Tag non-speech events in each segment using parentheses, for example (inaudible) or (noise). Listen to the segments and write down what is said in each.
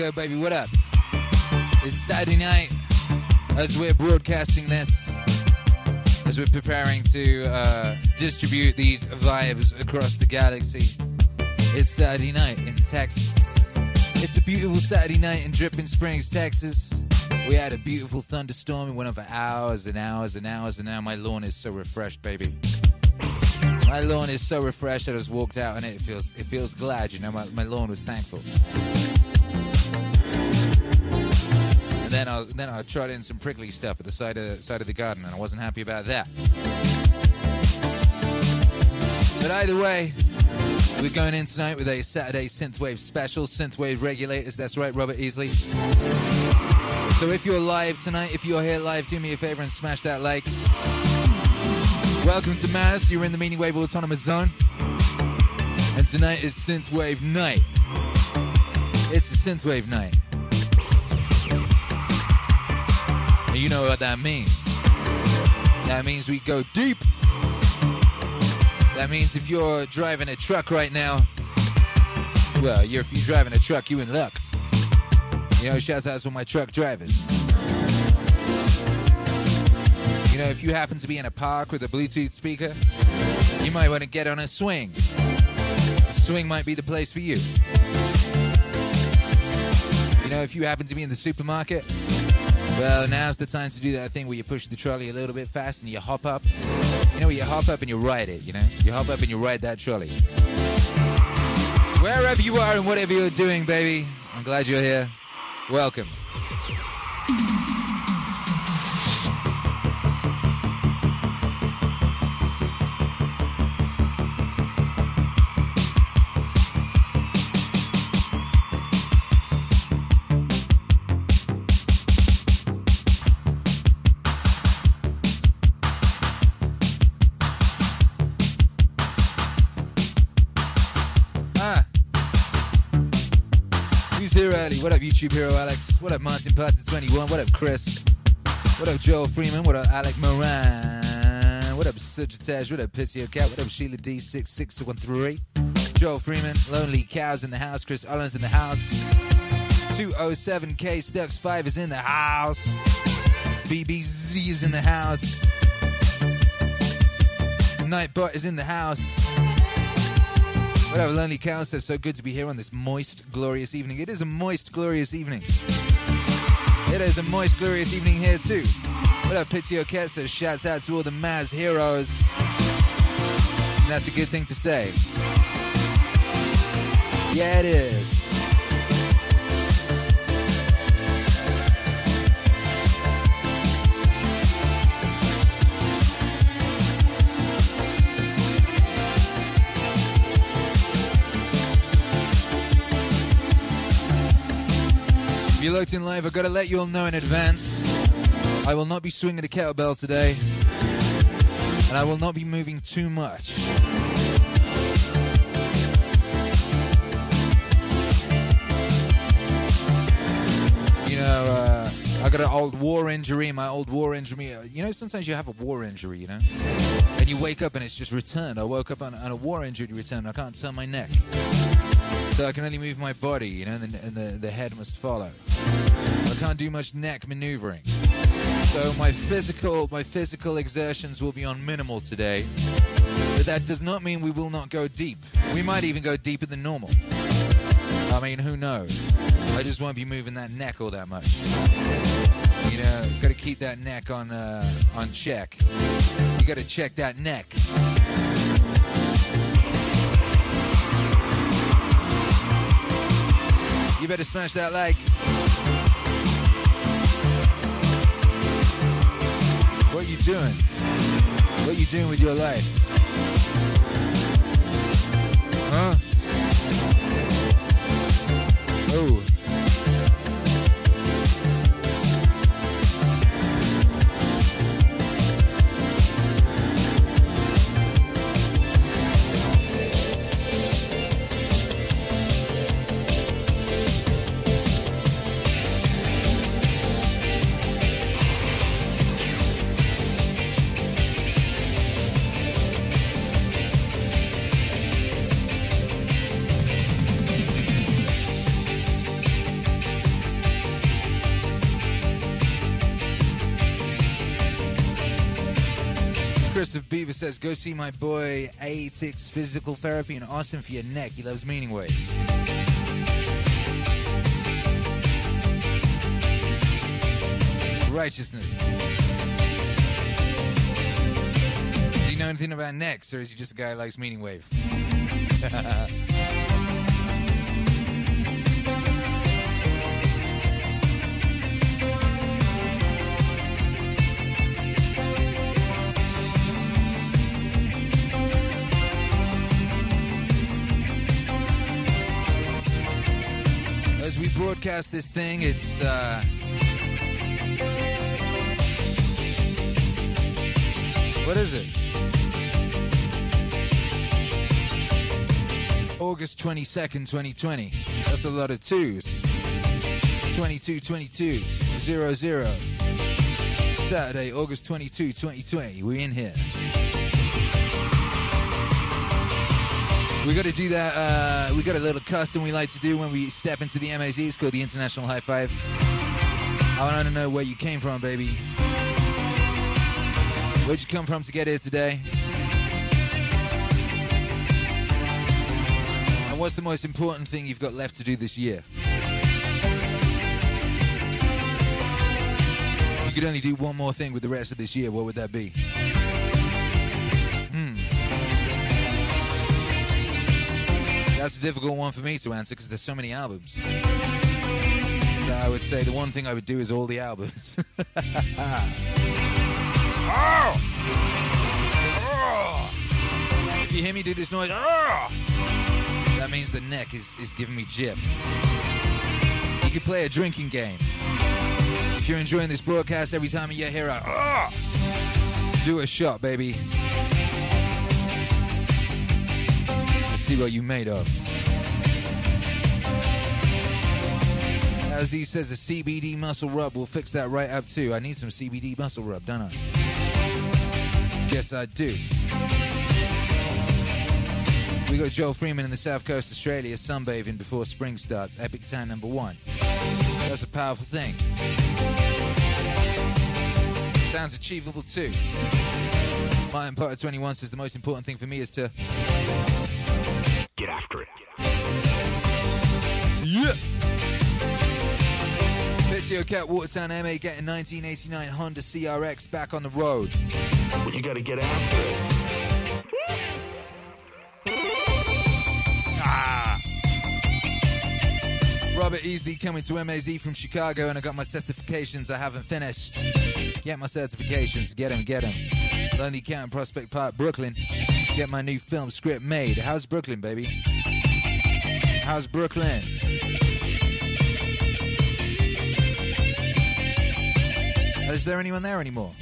go, baby. What up? It's Saturday night as we're broadcasting this, as we're preparing to uh, distribute these vibes across the galaxy. It's Saturday night in Texas. It's a beautiful Saturday night in Dripping Springs, Texas. We had a beautiful thunderstorm. It went on for hours and hours and hours, and now my lawn is so refreshed, baby. My lawn is so refreshed. I just walked out and it feels it feels glad. You know, my, my lawn was thankful. I then I trod in some prickly stuff at the side of side of the garden, and I wasn't happy about that. But either way, we're going in tonight with a Saturday synthwave special, synthwave regulators. That's right, Robert Easley. So if you're live tonight, if you're here live, do me a favor and smash that like. Welcome to MAZ. You're in the Meaning Wave Autonomous Zone. And tonight is Synthwave Night. It's a Synthwave Night. Know what that means. That means we go deep. That means if you're driving a truck right now, well, you're, if you're driving a truck, you in luck. You know, shouts out to my truck drivers. You know, if you happen to be in a park with a Bluetooth speaker, you might want to get on a swing. A swing might be the place for you. You know, if you happen to be in the supermarket, well, now's the time to do that thing where you push the trolley a little bit fast and you hop up. You know, you hop up and you ride it, you know? You hop up and you ride that trolley. Wherever you are and whatever you're doing, baby, I'm glad you're here. Welcome. What up, YouTube hero Alex? What up, Martin Parson 21? What up, Chris? What up, Joel Freeman? What up, Alec Moran? What up, Sagittarius? What up, Pissio Cat? What up, Sheila D6613? Joel Freeman, Lonely Cows in the house. Chris Owens in the house. 207K Stux 5 is in the house. BBZ is in the house. Nightbot is in the house. Whatever, Lonely Cow says, so good to be here on this moist, glorious evening. It is a moist, glorious evening. It is a moist, glorious evening here, too. What up, Pizio Cat says, shouts out to all the Maz heroes. And that's a good thing to say. Yeah, it is. You looked in live, I've got to let you all know in advance. I will not be swinging a kettlebell today, and I will not be moving too much. You know, uh, I got an old war injury. My old war injury. You know, sometimes you have a war injury, you know, and you wake up and it's just returned. I woke up on, on a war injury return. I can't turn my neck. So I can only move my body, you know, and the, and the, the head must follow. I can't do much neck maneuvering. So my physical my physical exertions will be on minimal today. But that does not mean we will not go deep. We might even go deeper than normal. I mean, who knows? I just won't be moving that neck all that much. You know, got to keep that neck on uh, on check. You got to check that neck. You better smash that like. What you doing? What you doing with your life? Huh? Oh. Christopher Beaver says, go see my boy A6 Physical Therapy ask him for your neck. He loves Meaning Wave. Righteousness. Do you know anything about necks, or is he just a guy who likes Meaning Wave? (laughs) broadcast this thing, it's uh, what is it? It's August 22nd, 2020. That's a lot of twos. 22, 22, 0, 0. Saturday, August 22, 2020. We're in here. We got to do that. Uh, we got a little custom we like to do when we step into the MAZ. It's called the International High Five. I want to know where you came from, baby. Where'd you come from to get here today? And what's the most important thing you've got left to do this year? If you could only do one more thing with the rest of this year, what would that be? That's a difficult one for me to answer because there's so many albums. So I would say the one thing I would do is all the albums. oh! (laughs) Oh! If you hear me do this noise, oh! that means the neck is, is giving me jip. You could play a drinking game. If you're enjoying this broadcast, every time you hear a oh! do a shot, baby. See what you made of. As he says, a CBD muscle rub will fix that right up too. I need some CBD muscle rub, don't I? Yes, I do. We got Joel Freeman in the South Coast, Australia, sunbathing before spring starts. Epic Town number one. That's a powerful thing. Sounds achievable too. Martin Potter 21 says the most important thing for me is to Get after it. Yeah. Vizio Cat Watertown MA getting 1989 Honda CRX back on the road. Well, you got to get after it. Ah. Robert Easley coming to MAZ from Chicago, and I got my certifications I haven't finished. Get my certifications, get them, get them. Lonely Cat Prospect Park, Brooklyn. Get my new film script made. How's Brooklyn, baby? How's Brooklyn? Is there anyone there anymore?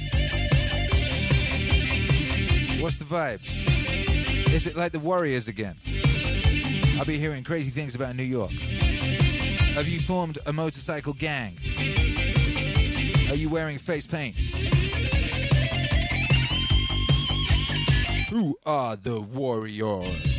What's the vibes? Is it like the Warriors again? I'll be hearing crazy things about New York. Have you formed a motorcycle gang? Are you wearing face paint? Who are uh, the Warriors?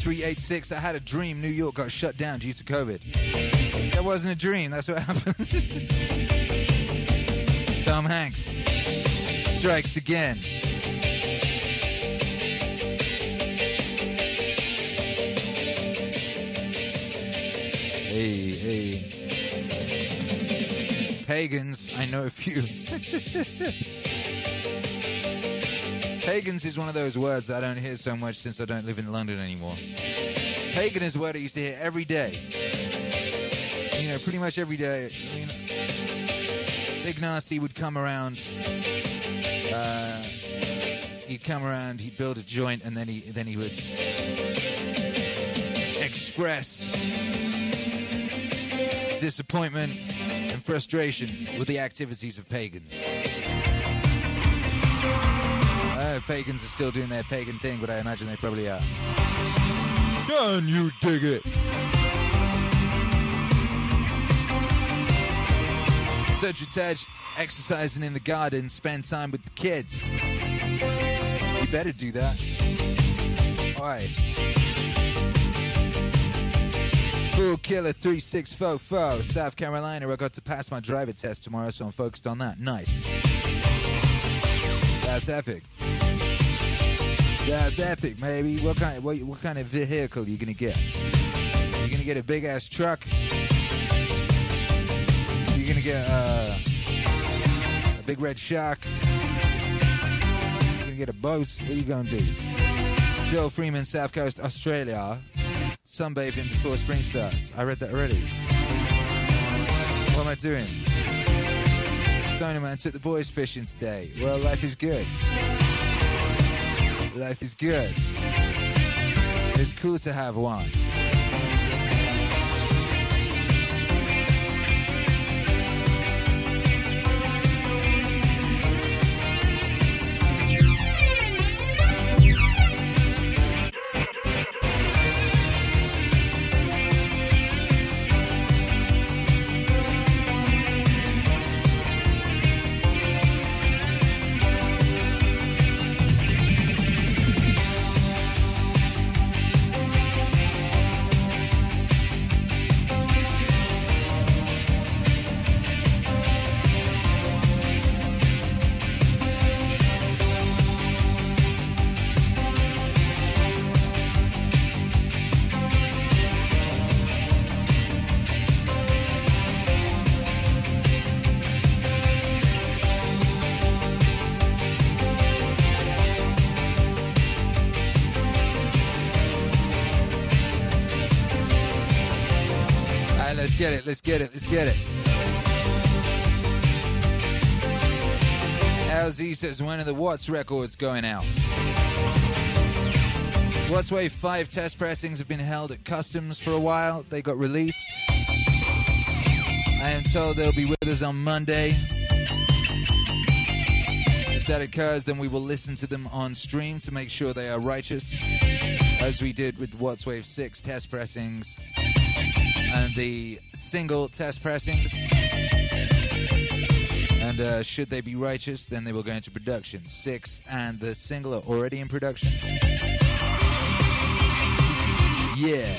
386. I had a dream New York got shut down due to COVID. That wasn't a dream, that's what (laughs) happened. Tom Hanks strikes again. Hey, hey. Pagans, I know a few. (laughs) Pagans is one of those words that I don't hear so much since I don't live in London anymore. Pagan is a word I used to hear every day. You know, pretty much every day. Big Nasty would come around. Uh, he'd come around. He'd build a joint, and then he then he would express disappointment and frustration with the activities of pagans. Pagans are still doing their pagan thing, but I imagine they probably are. Can you dig it? Search Taj, exercising in the garden, spend time with the kids. You better do that. Alright. Full Killer 3644, South Carolina. I got to pass my driver test tomorrow, so I'm focused on that. Nice. That's epic. That's epic, maybe. What kind? What, what kind of vehicle are you gonna get? You're gonna get a big ass truck. You're gonna get uh, a big red shark. You're gonna get a boat. What are you gonna do? Joe Freeman, South Coast, Australia. Sunbathing before spring starts. I read that already. What am I doing? Stony Man took the boys fishing today. Well, life is good. Life is good. It's cool to have one. It. Let's get it. Let's get it. LZ says, when are the Watts records going out? Watts Wave 5 test pressings have been held at Customs for a while. They got released. I am told they'll be with us on Monday. If that occurs, then we will listen to them on stream to make sure they are righteous, as we did with Watts Wave 6 test pressings and the single test pressings. And uh, should they be righteous, then they will go into production. Six and the single are already in production. Yeah.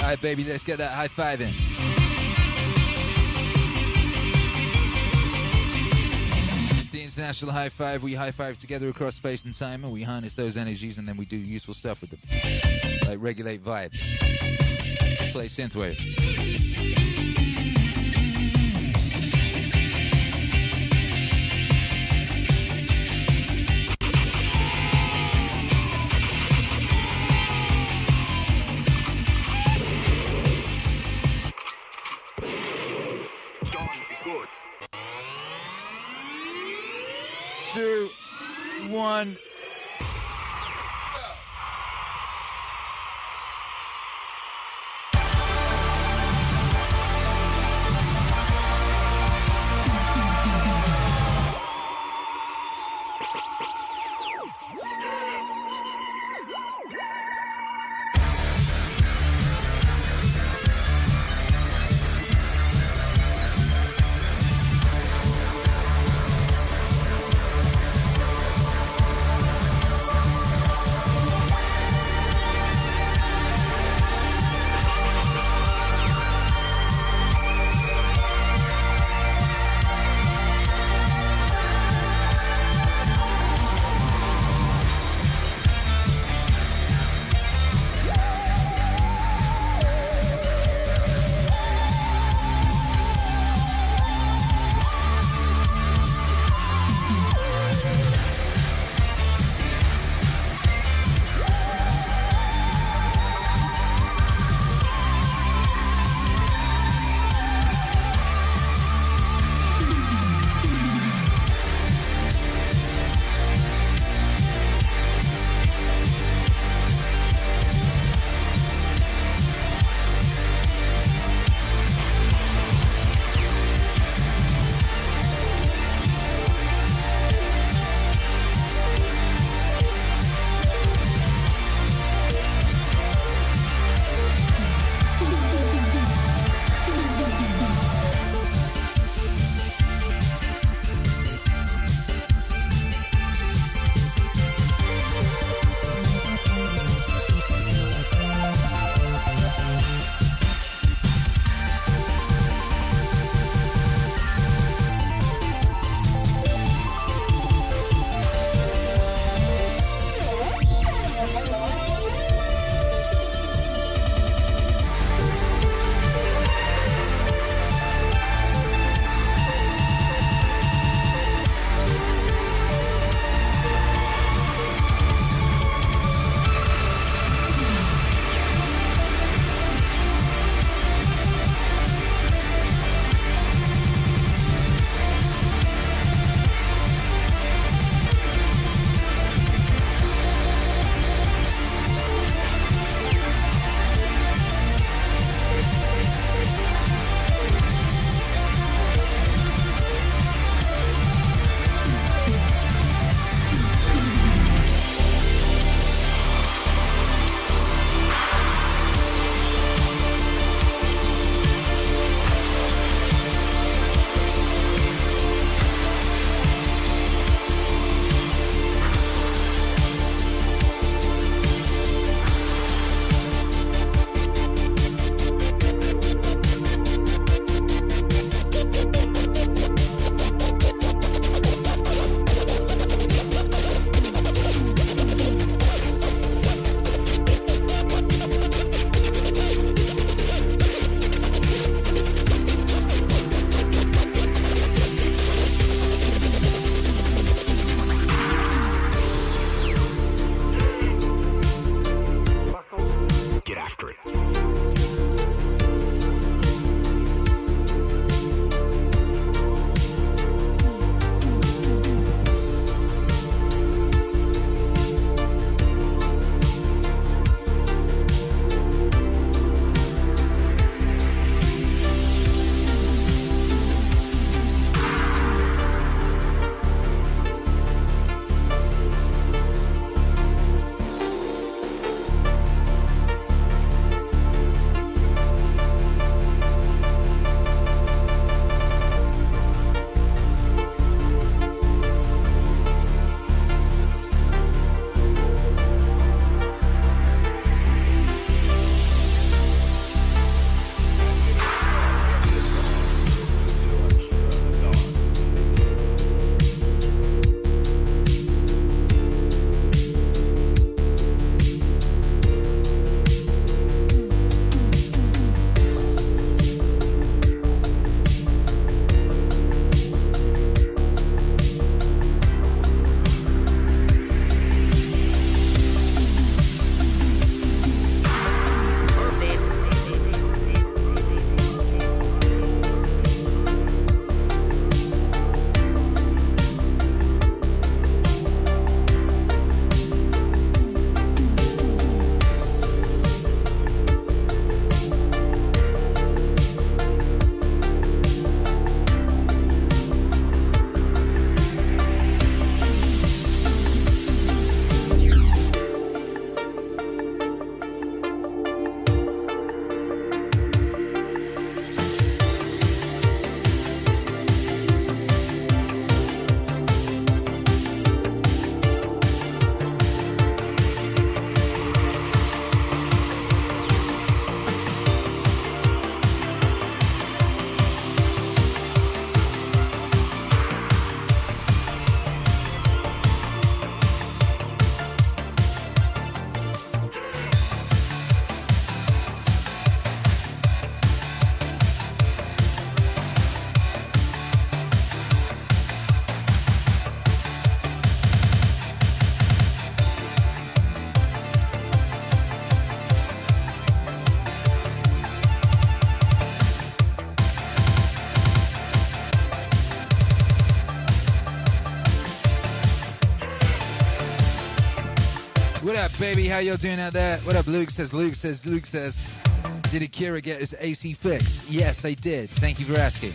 All right, baby, let's get that high five in. International high five. We high five together across space and time, and we harness those energies, and then we do useful stuff with them, like regulate vibes, play synthwave. Baby? How y'all doing out there? What up, Luke says, Luke says, Luke says. Did Akira get his AC fixed? Yes, I did. Thank you for asking.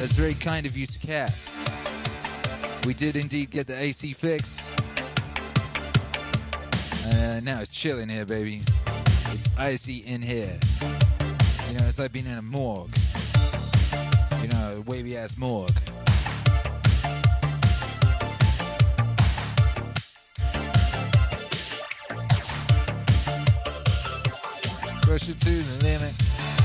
That's very kind of you to care. We did indeed get the AC fixed. Uh, now it's chilling here, baby. It's icy in here. You know, it's like being in a morgue. You know, a wavy ass morgue. Push it to the limit.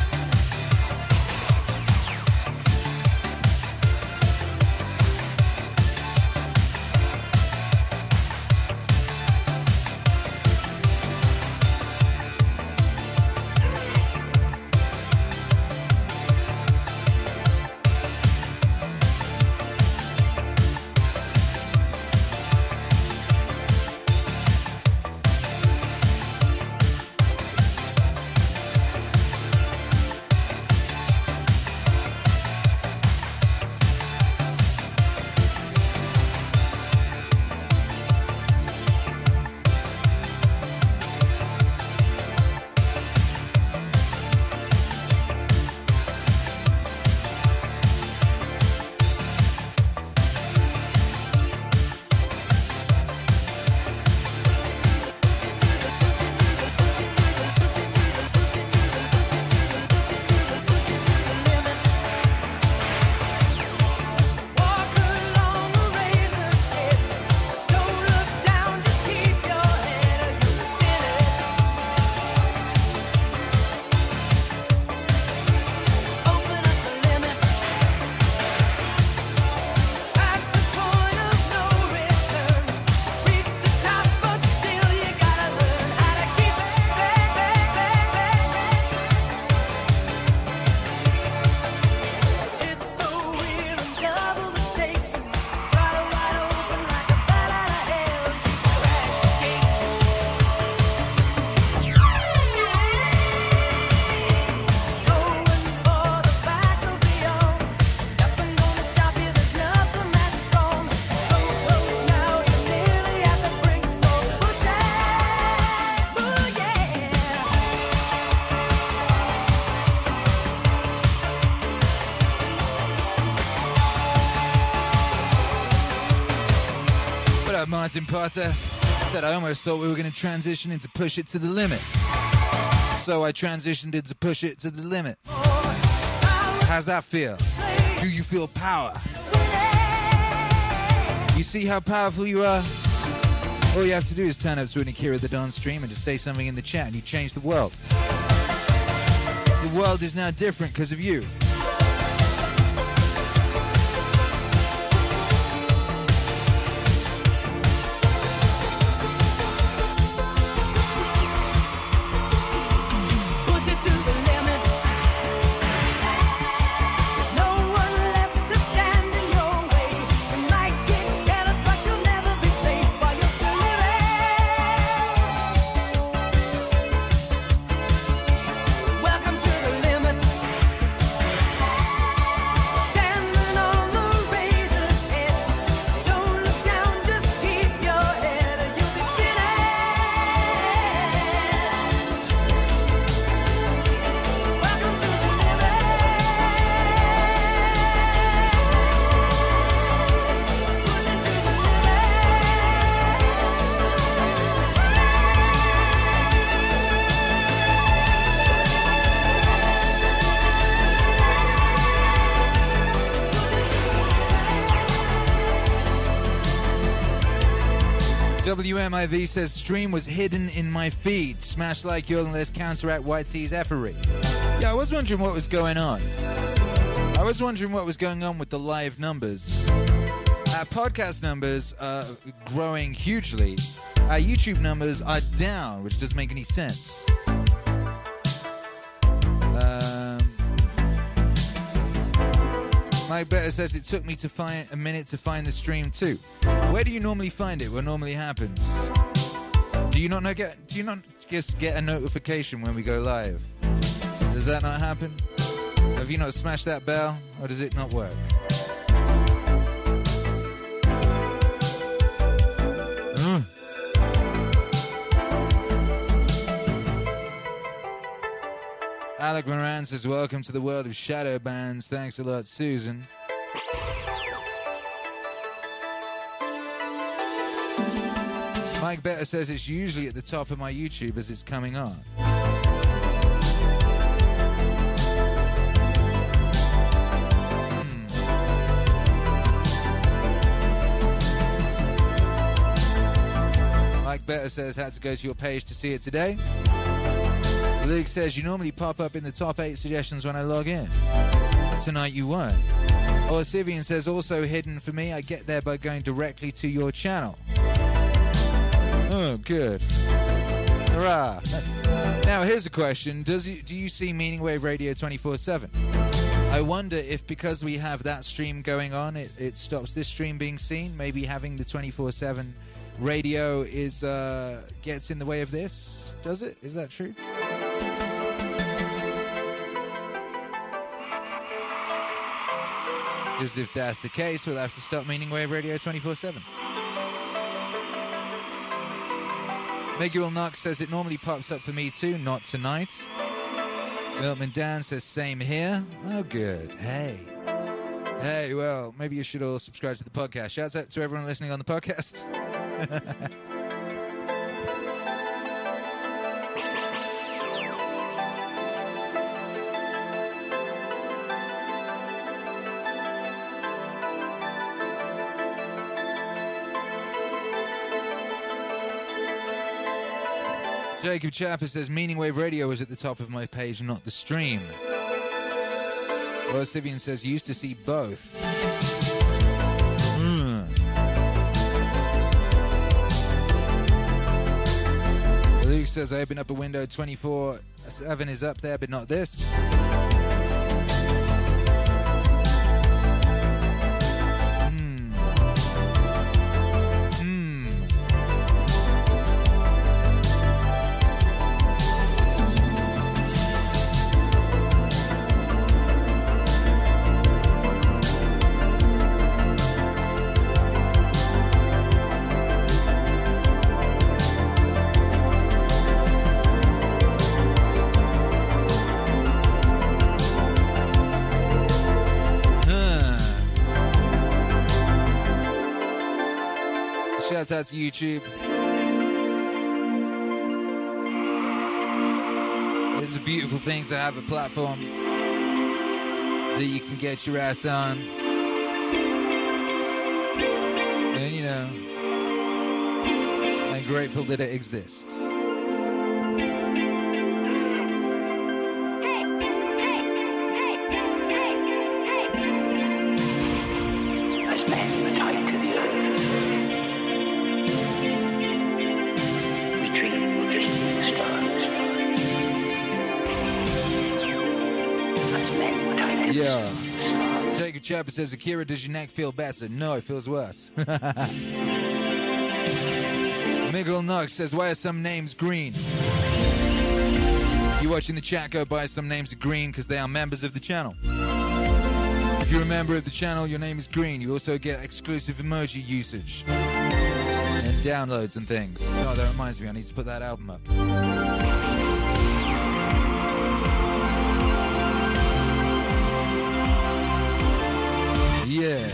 Potter said, I almost thought we were going to transition into push it to the limit. So I transitioned into push it to the limit. How's that feel? Do you feel power? You see how powerful you are? All you have to do is turn up to an Akira the Don stream and just say something in the chat and you change the world. The world is now different because of you. WMIV says stream was hidden in my feed. Smash like you and let's counteract White T's effery. Yeah, I was wondering what was going on. I was wondering what was going on with the live numbers. Our podcast numbers are growing hugely. Our YouTube numbers are down, which doesn't make any sense. Mike Better says it took me to find a minute to find the stream too. Where do you normally find it? What normally happens? Do you not get? Do you not just get a notification when we go live? Does that not happen? Have you not smashed that bell, or does it not work? Alec Moran says, Welcome to the world of shadow bans. Thanks a lot, Susan. Mike Better says it's usually at the top of my YouTube as it's coming on. Hmm. Mike Better says had to go to your page to see it today. Luke says you normally pop up in the top eight suggestions when I log in. Tonight you won't. Or Sivian says also hidden for me. I get there by going directly to your channel. Oh, good. Hurrah. Now, here's a question Does you, Do you see Meaning Wave Radio 24 7? I wonder if because we have that stream going on, it, it stops this stream being seen. Maybe having the 24 7 radio is uh, gets in the way of this. Does it? Is that true? Because if that's the case, we'll have to stop Meaning Wave Radio 24 7. Miguel Knox says it normally pops up for me too, not tonight. Miltman Dan says same here. Oh, good. Hey. Hey, well, maybe you should all subscribe to the podcast. Shouts out to everyone listening on the podcast. (laughs) Jacob Chapper says Meaning Wave Radio is at the top of my page, not the stream. Well, Sivian says used to see both. Hmm. Luke says I open up a window 24 7 is up there, but not this. To YouTube. It's a beautiful thing to have a platform that you can get your ass on. And you know, I'm grateful that it exists. Stars. Says, Akira, does your neck feel better? No, it feels worse. (laughs) Miguel Knox says, why are some names green? You watching the chat go by, some names are green because they are members of the channel. If you're a member of the channel, your name is green. You also get exclusive emoji usage and downloads and things. Oh, that reminds me, I need to put that album up. Yeah.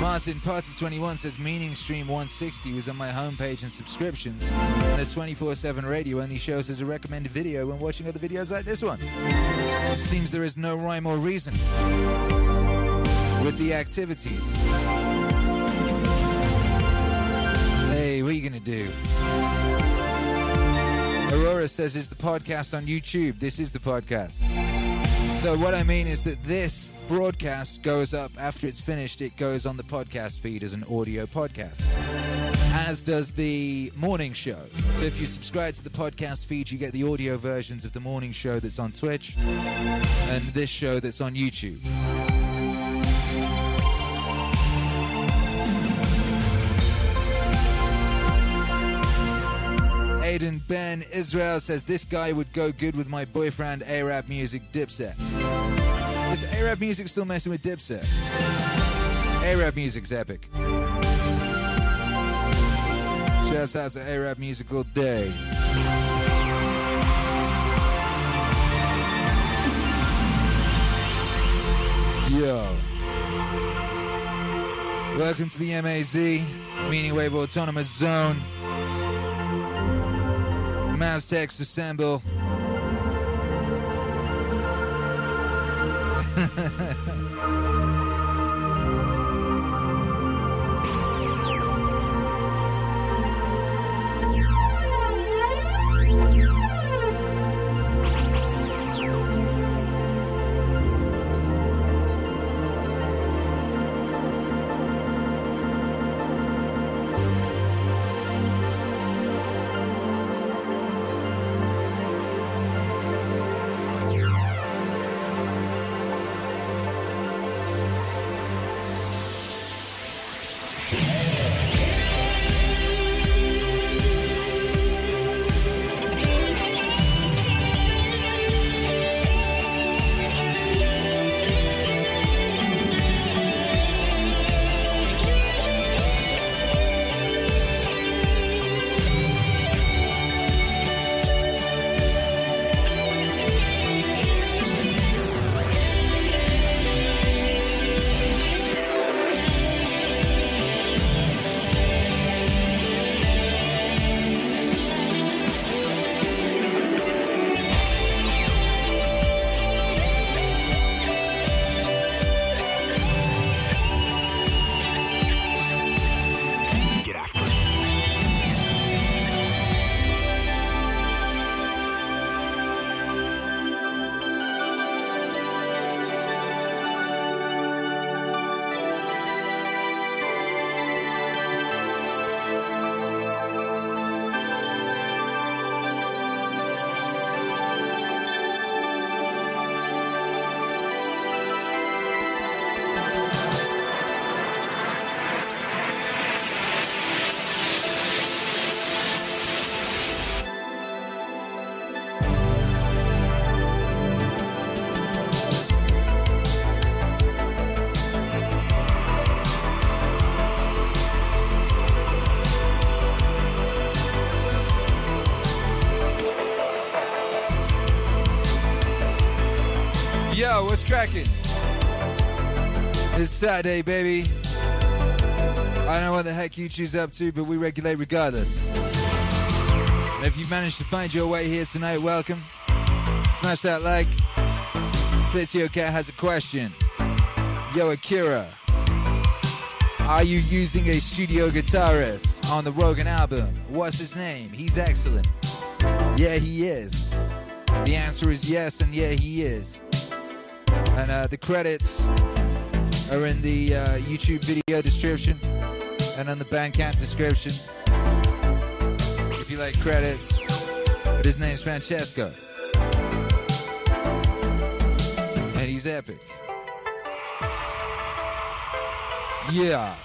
Martin Party 21 says Meaning Stream 160 was on my homepage and subscriptions. And the 24 7 radio only shows as a recommended video when watching other videos like this one. It seems there is no rhyme or reason with the activities. Hey, what are you going to do? Aurora says, Is the podcast on YouTube? This is the podcast. So what I mean is that this broadcast goes up after it's finished. It goes on the podcast feed as an audio podcast, as does the morning show. So if you subscribe to the podcast feed, you get the audio versions of the morning show that's on Twitch and this show that's on YouTube. Ben Israel says, This guy would go good with my boyfriend Arab music Dipset. Is Arab music still messing with Dipset? Arab music's epic. Just has an Arab musical day. Yo. Welcome to the MAZ, Meaning Wave Autonomous Zone. Maztecs assemble. (laughs) Cracking? It's Saturday, baby. I don't know what the heck you choose up to, but we regulate regardless. And if you managed to find your way here tonight, welcome. Smash that like. Blitio Cat has a question. Yo, Akira. Are you using a studio guitarist on the Rogan album? What's his name? He's excellent. Yeah, he is. The answer is yes, and yeah, he is. And uh, the credits are in the uh, YouTube video description and on the Bandcamp description. If you like credits, but his name's Francesco. And he's epic. Yeah.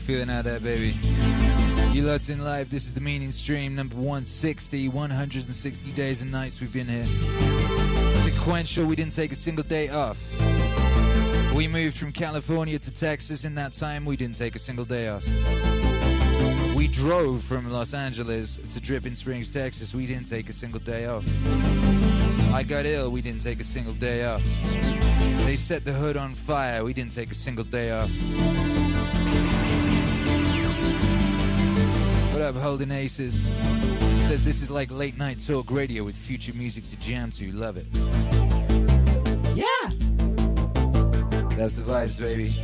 Feeling out there, baby? You lots in live. This is the meaning stream number 160. 160 days and nights we've been here. Sequential. We didn't take a single day off. We moved from California to Texas. In that time, we didn't take a single day off. We drove from Los Angeles to Dripping Springs, Texas. We didn't take a single day off. I got ill. We didn't take a single day off. They set the hood on fire. We didn't take a single day off. Up, Holding Aces? Says this is like late night talk radio with future music to jam to. Love it. Yeah! That's the vibes, baby.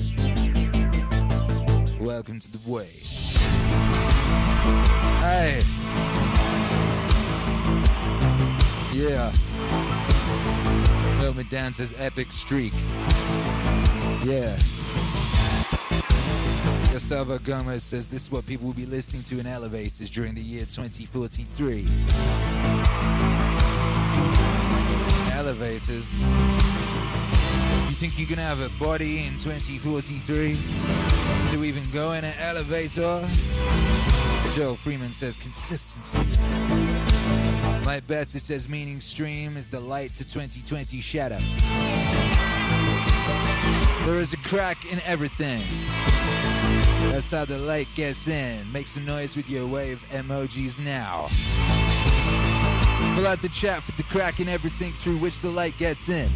Welcome to the way. Hey! Yeah. Moment Dancer's epic streak. Yeah. Gustavo Gomez says this is what people will be listening to in elevators during the year 2043. Elevators. You think you can have a body in 2043? To even go in an elevator? Joe Freeman says consistency. My best, it says meaning stream is the light to 2020 shadow. There is a crack in everything. That's how the light gets in. Make some noise with your wave emojis now. Pull out the chat for the crack in everything through which the light gets in.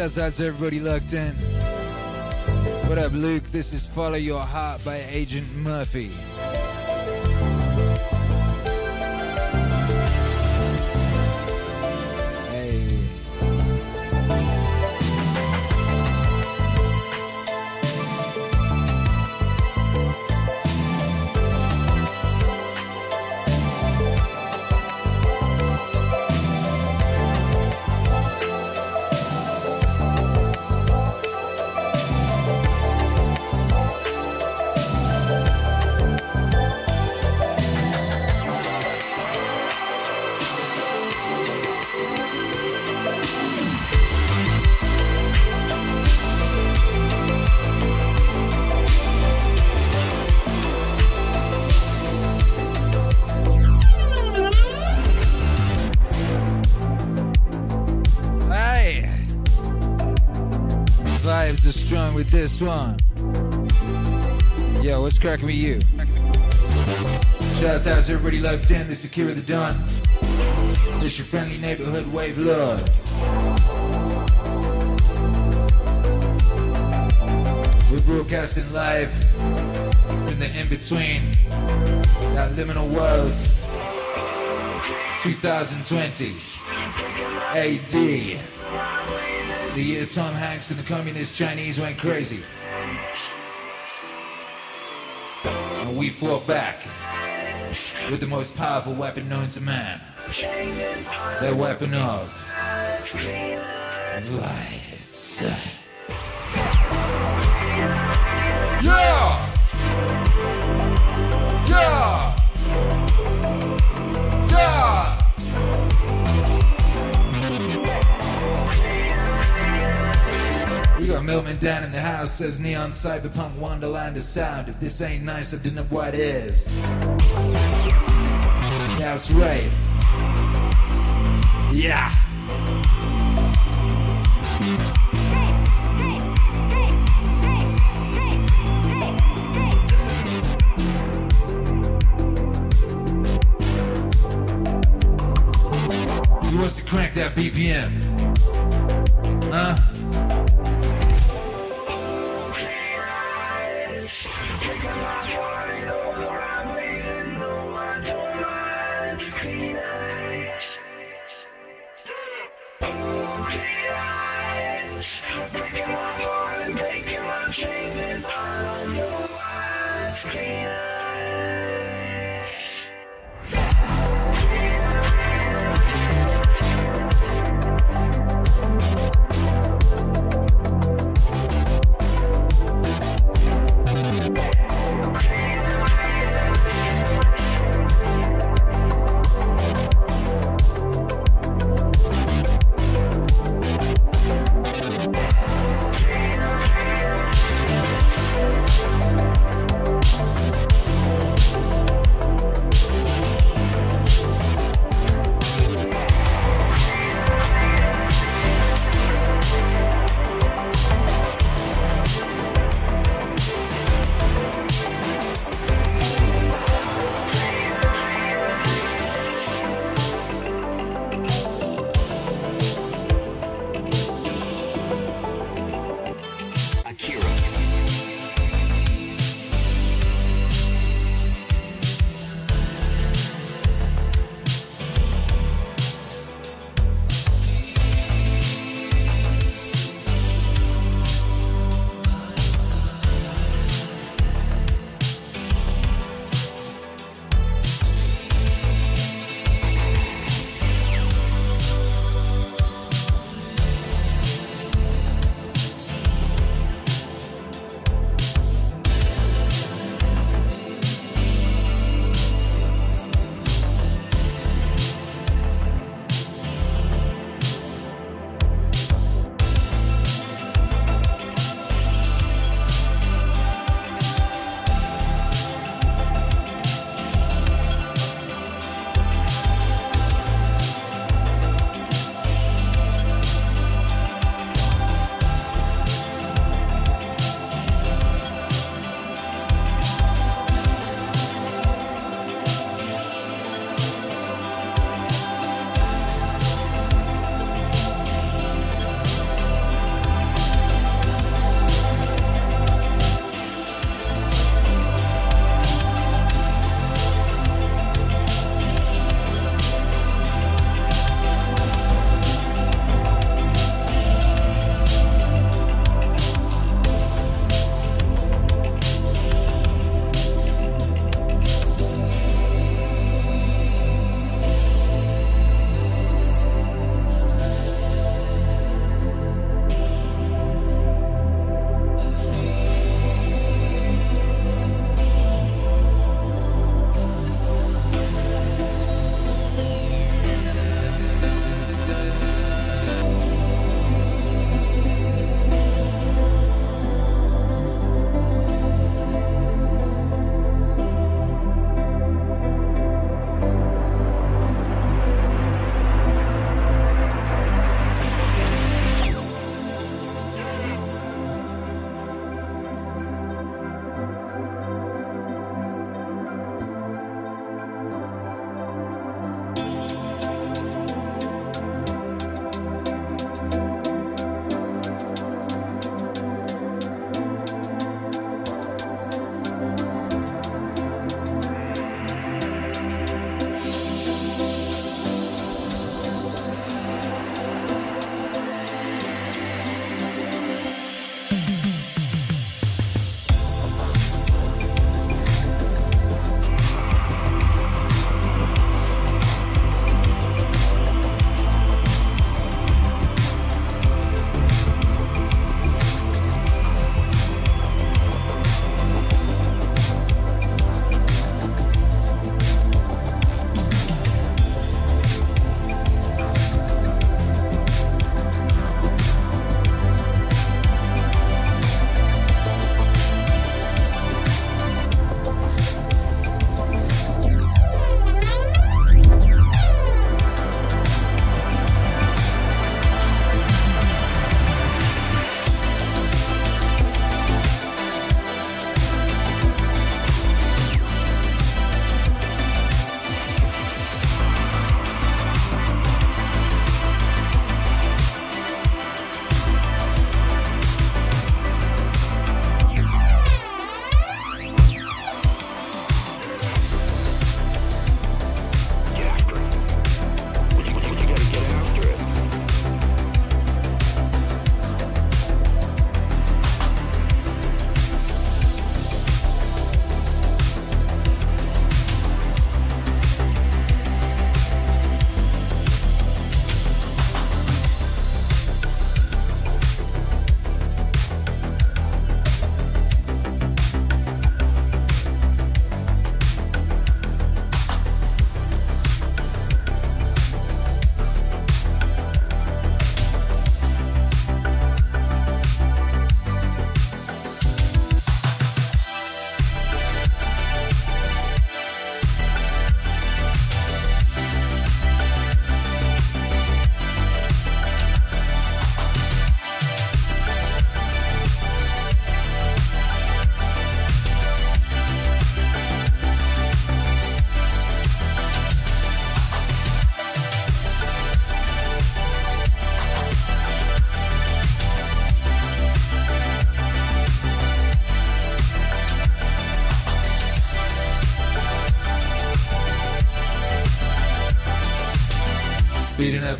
Shouts out everybody locked in. What up, Luke? This is Follow Your Heart by Agent Murphy. Yo, what's cracking with you? Shouts out to everybody locked in. This is Akira the Don. This your friendly neighborhood wave lord. We're broadcasting live from the in-between, that liminal world, 2020 AD. The uh, year Tom Hanks and the communist Chinese went crazy. And we fought back with the most powerful weapon known to man. The weapon of vibes. House, says Neon Cyberpunk Wonderland is sound. If this ain't nice, I don't know what is. That's right. Yeah. Wants to crank that BPM? Huh?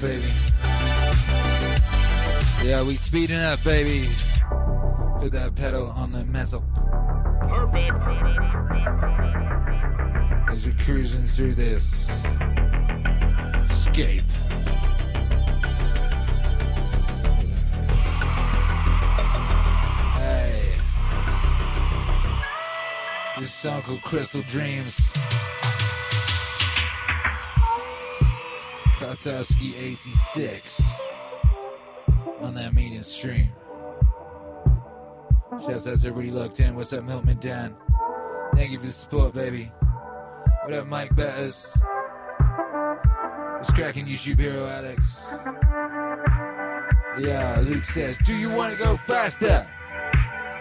Baby. Yeah, we speeding up, baby. Put that pedal on the metal Perfect. as we're cruising through this escape. Hey. This song called Crystal Dreams. Kartowski AC6 on that meaning stream. Shouts out to everybody locked in. What's up, Milton Dan? Thank you for the support, baby. What up, Mike Betters? What's cracking, YouTube hero Alex? Yeah, Luke says, Do you want to go faster?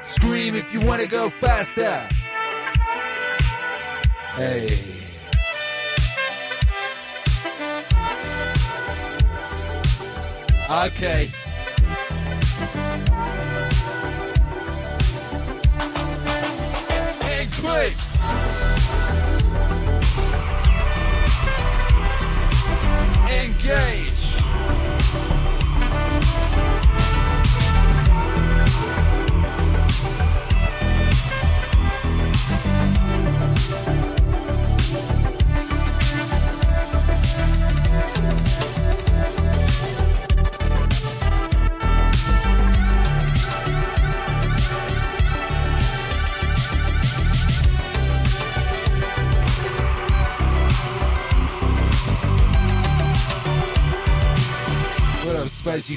Scream if you want to go faster. Hey. Okay.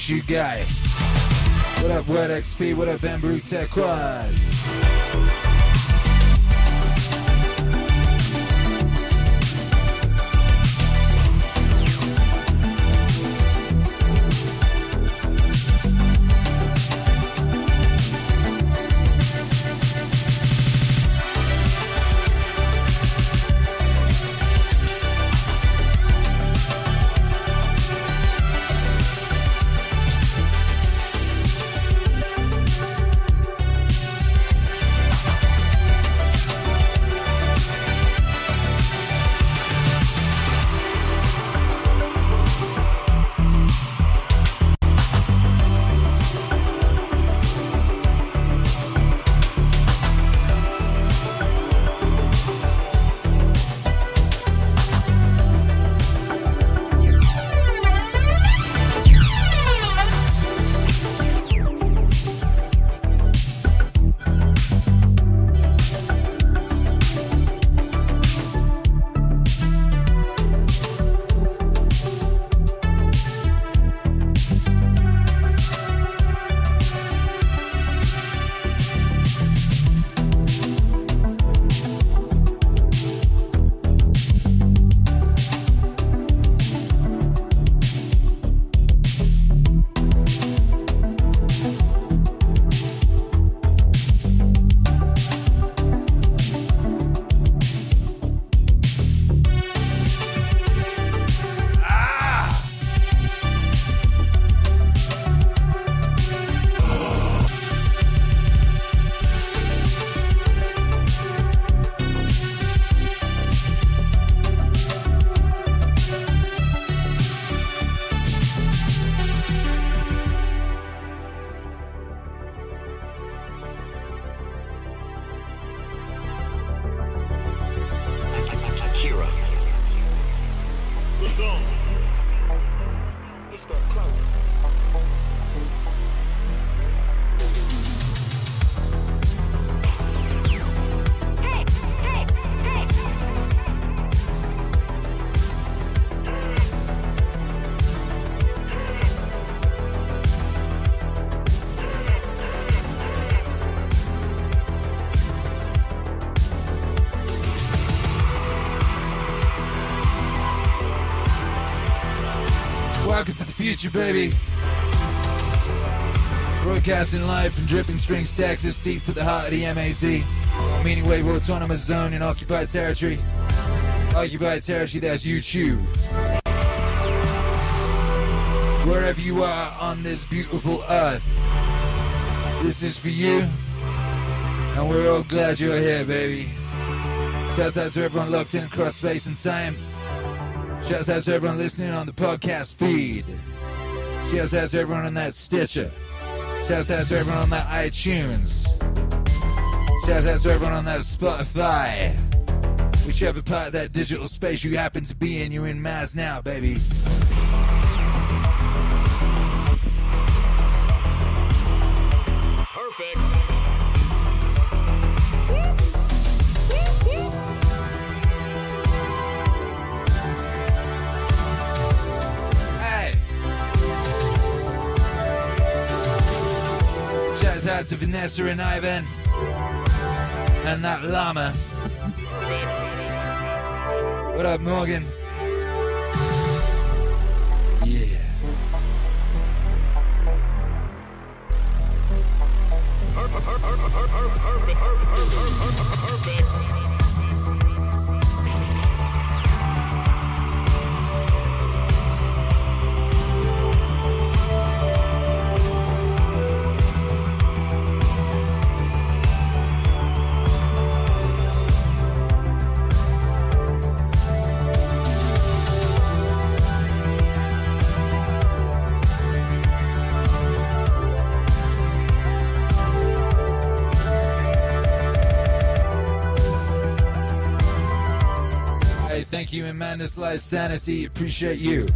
Up, Spicy Shoot Guy? What up, Word XP? What up, Bamboo Tech? To baby. Broadcasting live from Dripping Springs, Texas, deep to the heart of the MAZ, meaning Wave Autonomous Zone in occupied territory. Occupied territory, that's YouTube. Wherever you are on this beautiful earth, this is for you, and we're all glad you're here, baby. Shouts out to everyone locked in across space and time. Shouts out to everyone listening on the podcast feed. Shouts out to everyone on that Stitcher. Shouts out to everyone on that iTunes. Shouts out to everyone on that Spotify. Whichever part of that digital space you happen to be in, you're in Maz now, baby. Vanessa and Ivan. And that llama. What up, Morgan? Yeah. Per- Life Sanity. Appreciate you.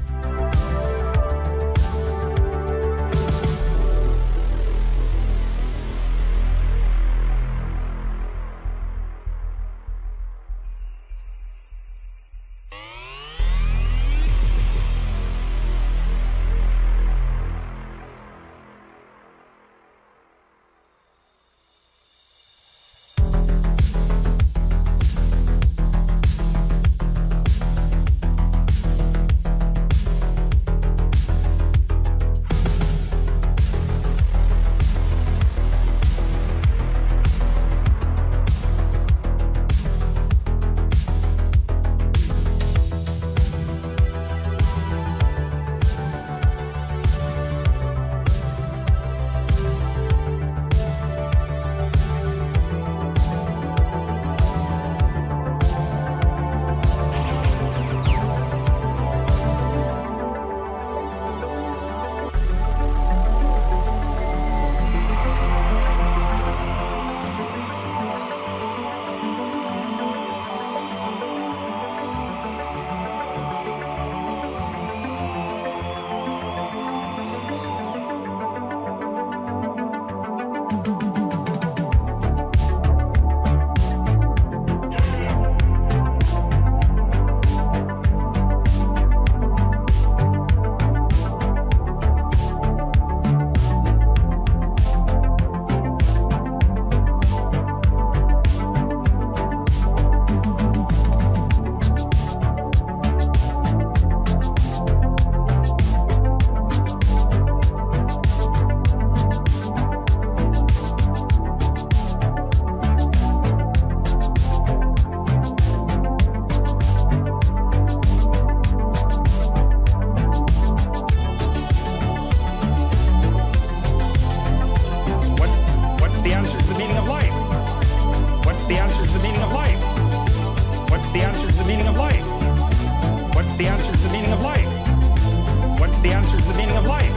Meaning of life? What's the answer to the meaning of life? What's the answer to the meaning of life?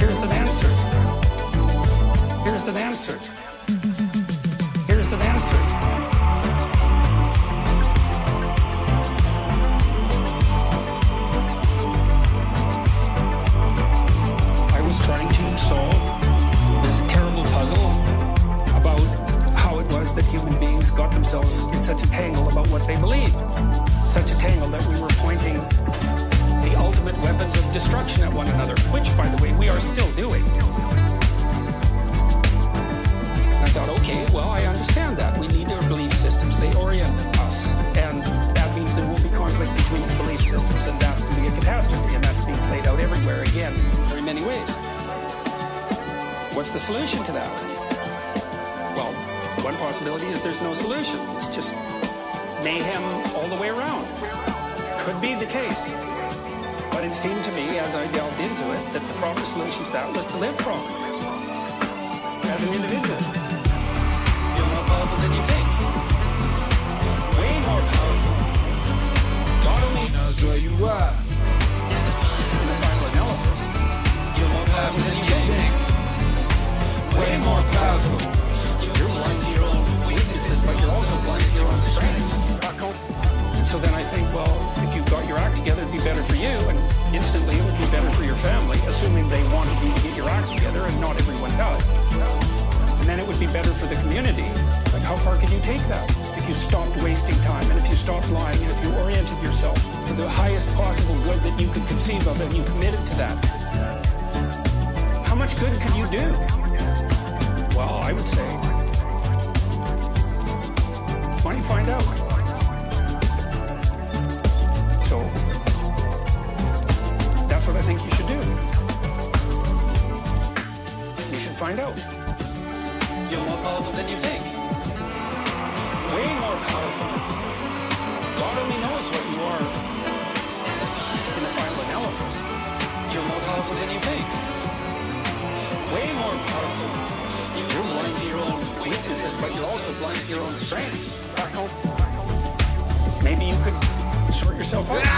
Here's an answer. Here's an answer. Here's an answer. That human beings got themselves in such a tangle about what they believed. Such a tangle that we were pointing the ultimate weapons of destruction at one another, which, by the way, we are still doing. I thought, okay, well, I understand that. We need our belief systems. They orient us. And that means there will be conflict between belief systems, and that will be a catastrophe. And that's being played out everywhere, again, in many ways. What's the solution to that? One possibility is there's no solution. It's just mayhem all the way around. Could be the case. But it seemed to me, as I delved into it, that the proper solution to that was to live properly as an individual. You're more powerful than you think. Way more powerful. God only knows where you are. In the final analysis, you're more powerful than you think. Way more powerful but you're also blind your own strengths. So then I think, well, if you got your act together, it'd be better for you, and instantly it would be better for your family, assuming they wanted you to get your act together, and not everyone does. And then it would be better for the community. Like, how far could you take that? If you stopped wasting time, and if you stopped lying, and if you oriented yourself to the highest possible good that you could conceive of, and you committed to that, how much good could you do? Well, I would say find out? So, that's what I think you should do. You should find out. You're more powerful than you think. Way more powerful. God only knows what you are in the final analysis. You're more powerful than you think. Way more powerful. You're blind to your own weaknesses, but you're also blind to your own strengths. Yourself out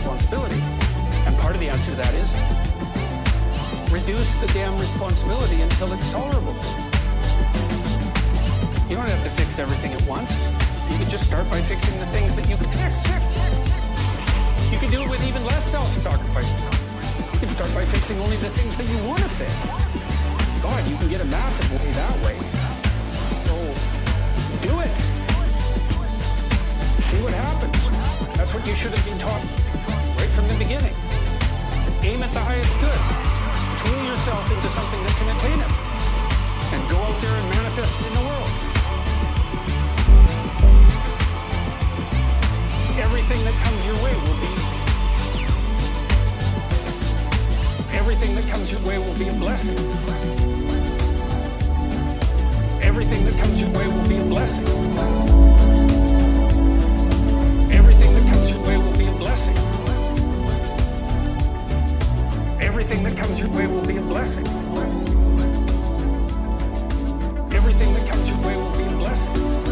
responsibility? And part of the answer to that is, reduce the damn responsibility until it's tolerable. You don't have to fix everything at once. You could just start by fixing the things that you could fix. You could do it with even less self-sacrifice. You could start by fixing only the things that you want to fix. God, you can get a massive way that way. So, do it. See what happens. That's what you should have been taught right from the beginning. Aim at the highest good. Tool yourself into something that can attain it. And go out there and manifest it in the world. Everything that comes your way will be everything that comes your way will be a blessing. Everything that comes your way will be a blessing. Everything that comes your way will be a blessing. Everything that comes your way will be a blessing. Everything that comes your way will be a blessing.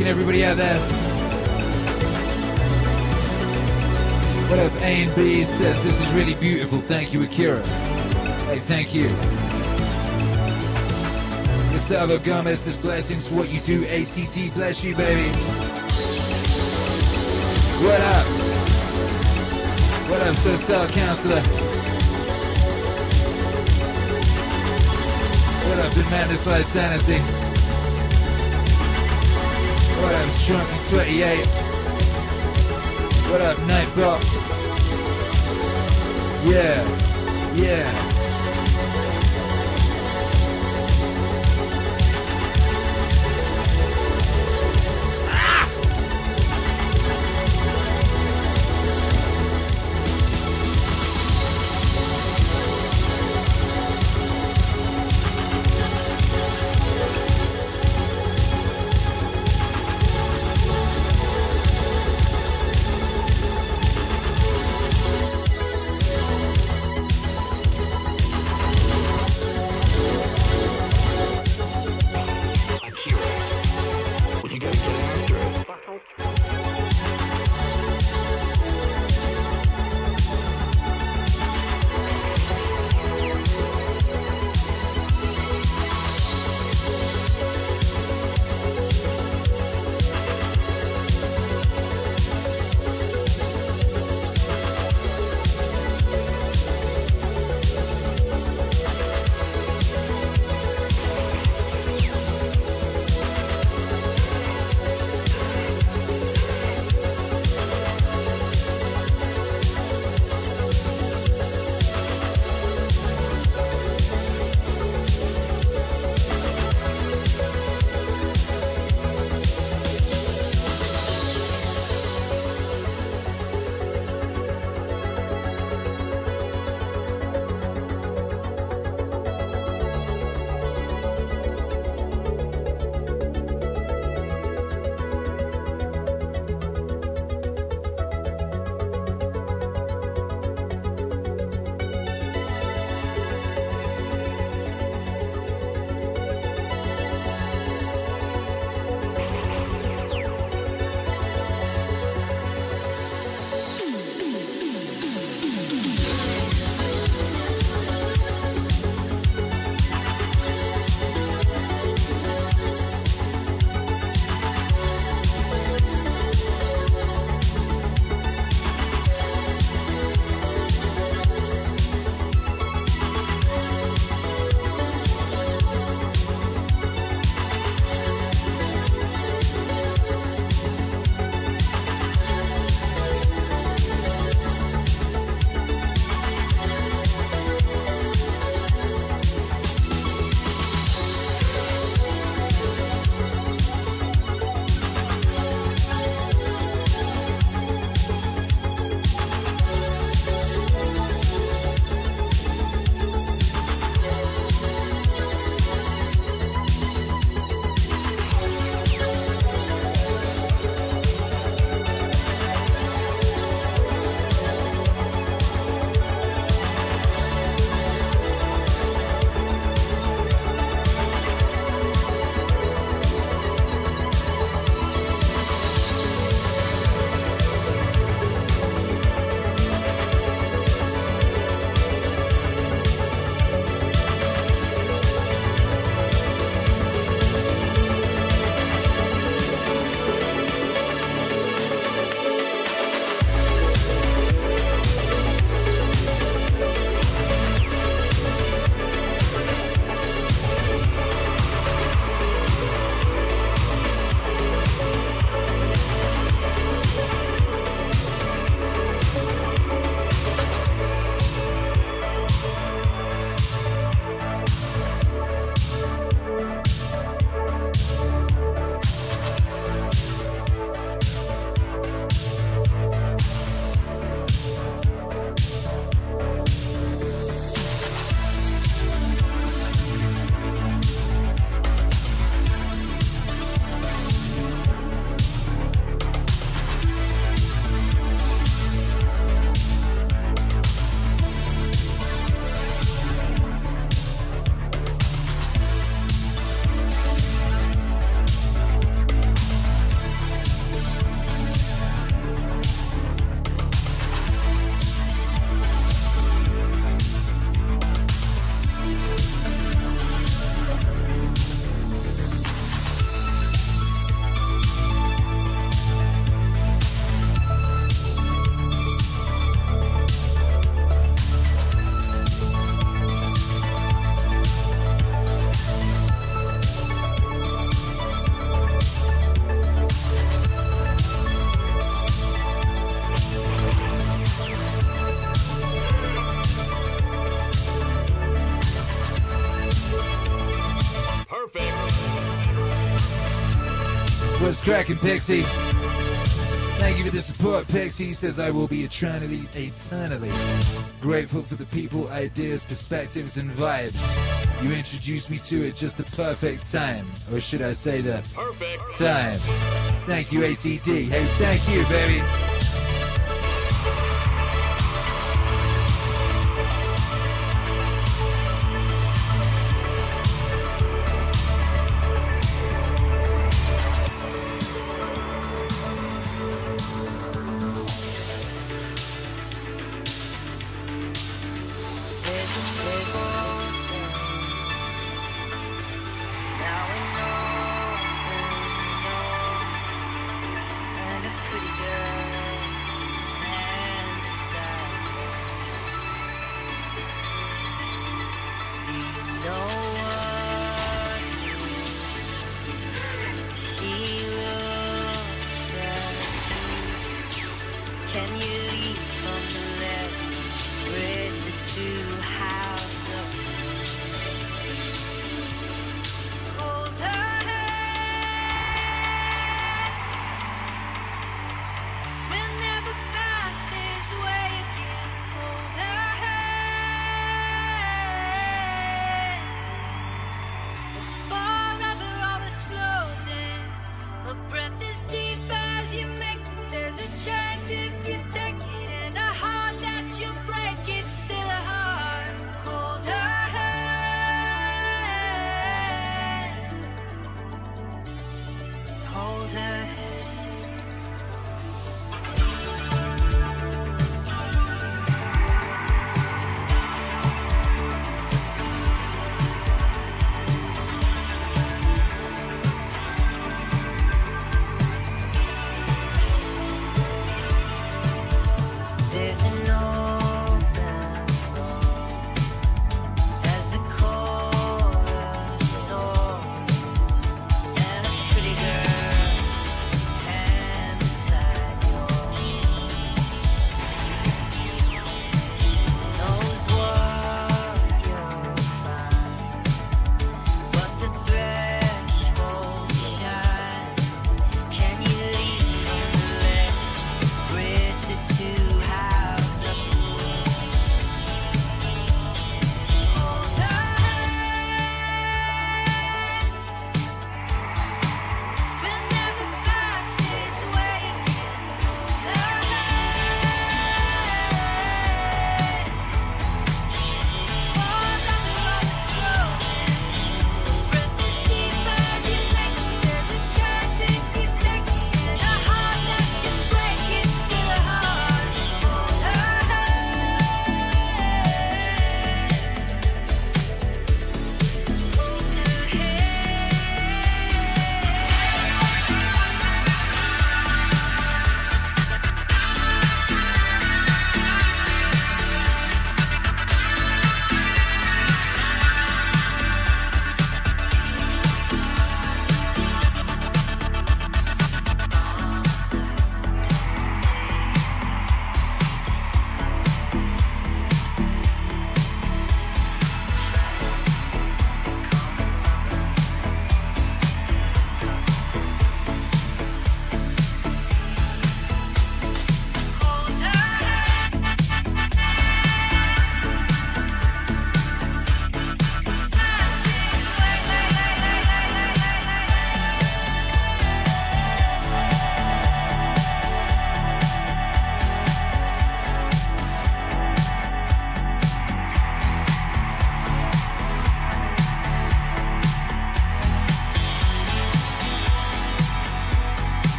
Cracking, everybody out there? What up, A and B says this is really beautiful. Thank you, Akira. Hey, thank you. Gustavo Gomez says blessings for what you do. ATT, bless you, baby. What up? What up, Sir Star Counselor? What up, the Madness Light Sanity? Up, Strunky 28? What up, Nightbot? Yeah, yeah. Cracking, Pixie? Thank you for the support, Pixie. Says I will be eternally, eternally grateful for the people, ideas, perspectives, and vibes. You introduced me to at just the perfect time, or should I say the Perfect. time? Thank you, ACD. Hey, thank you, baby.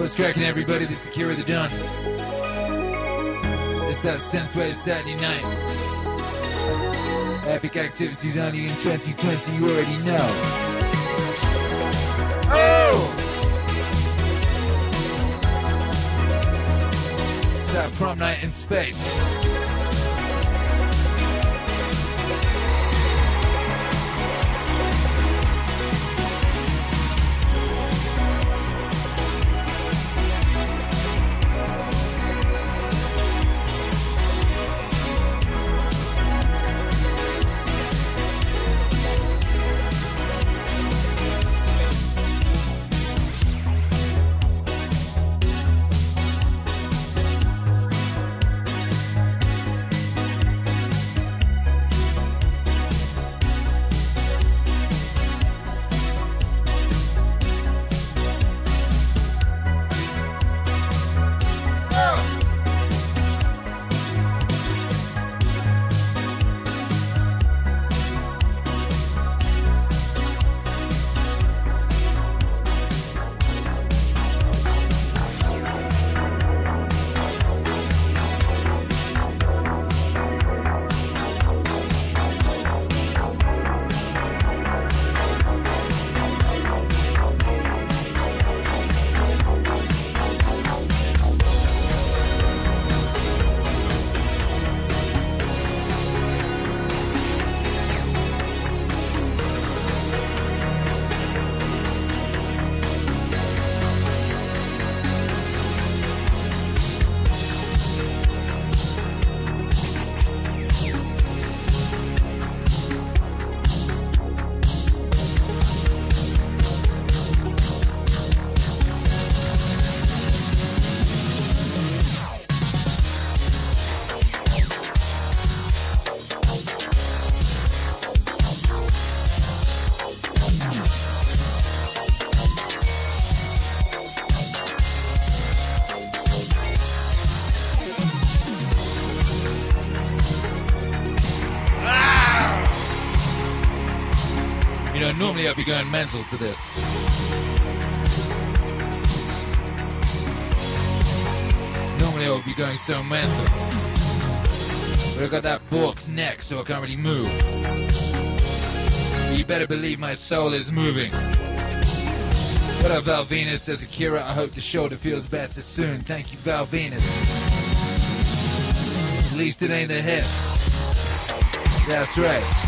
What's cracking, everybody? Is Kira the Don. It's that synthwave Saturday night. Epic activities on you in 2020. You already know. Oh! It's that prom night in space. Be going mental to this. Normally I would be going so mental. But I got that forked neck, so I can't really move. You better believe my soul is moving. What up, Val Venus? Says Akira, I hope the shoulder feels better soon. Thank you, Val Venus. At least it ain't the hips. That's right.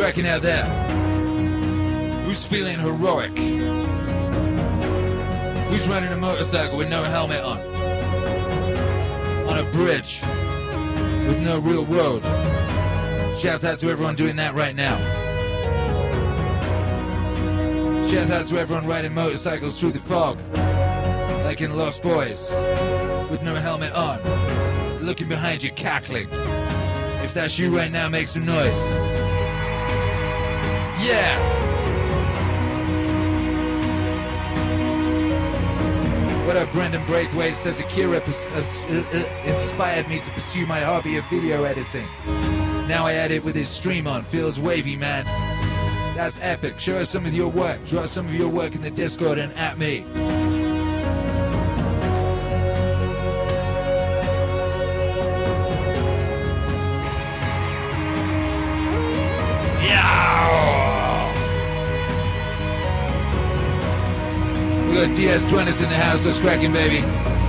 Cracking out there? Who's feeling heroic? Who's riding a motorcycle with no helmet on? On a bridge with no real road. Shout out to everyone doing that right now. Shout out to everyone riding motorcycles through the fog, like in Lost Boys, with no helmet on, looking behind you, cackling. If that's you right now, make some noise. Yeah! What up, Brendan Braithwaite says Akira uh, uh, uh, inspired me to pursue my hobby of video editing. Now I edit with his stream on. Feels wavy, man. That's epic. Show us some of your work. Draw some of your work in the Discord and at me. Yeah! We got DS Twenties in the house. Let's cracking, baby.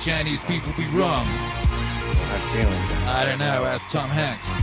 Chinese people be wrong? I don't know. Ask Tom Hanks.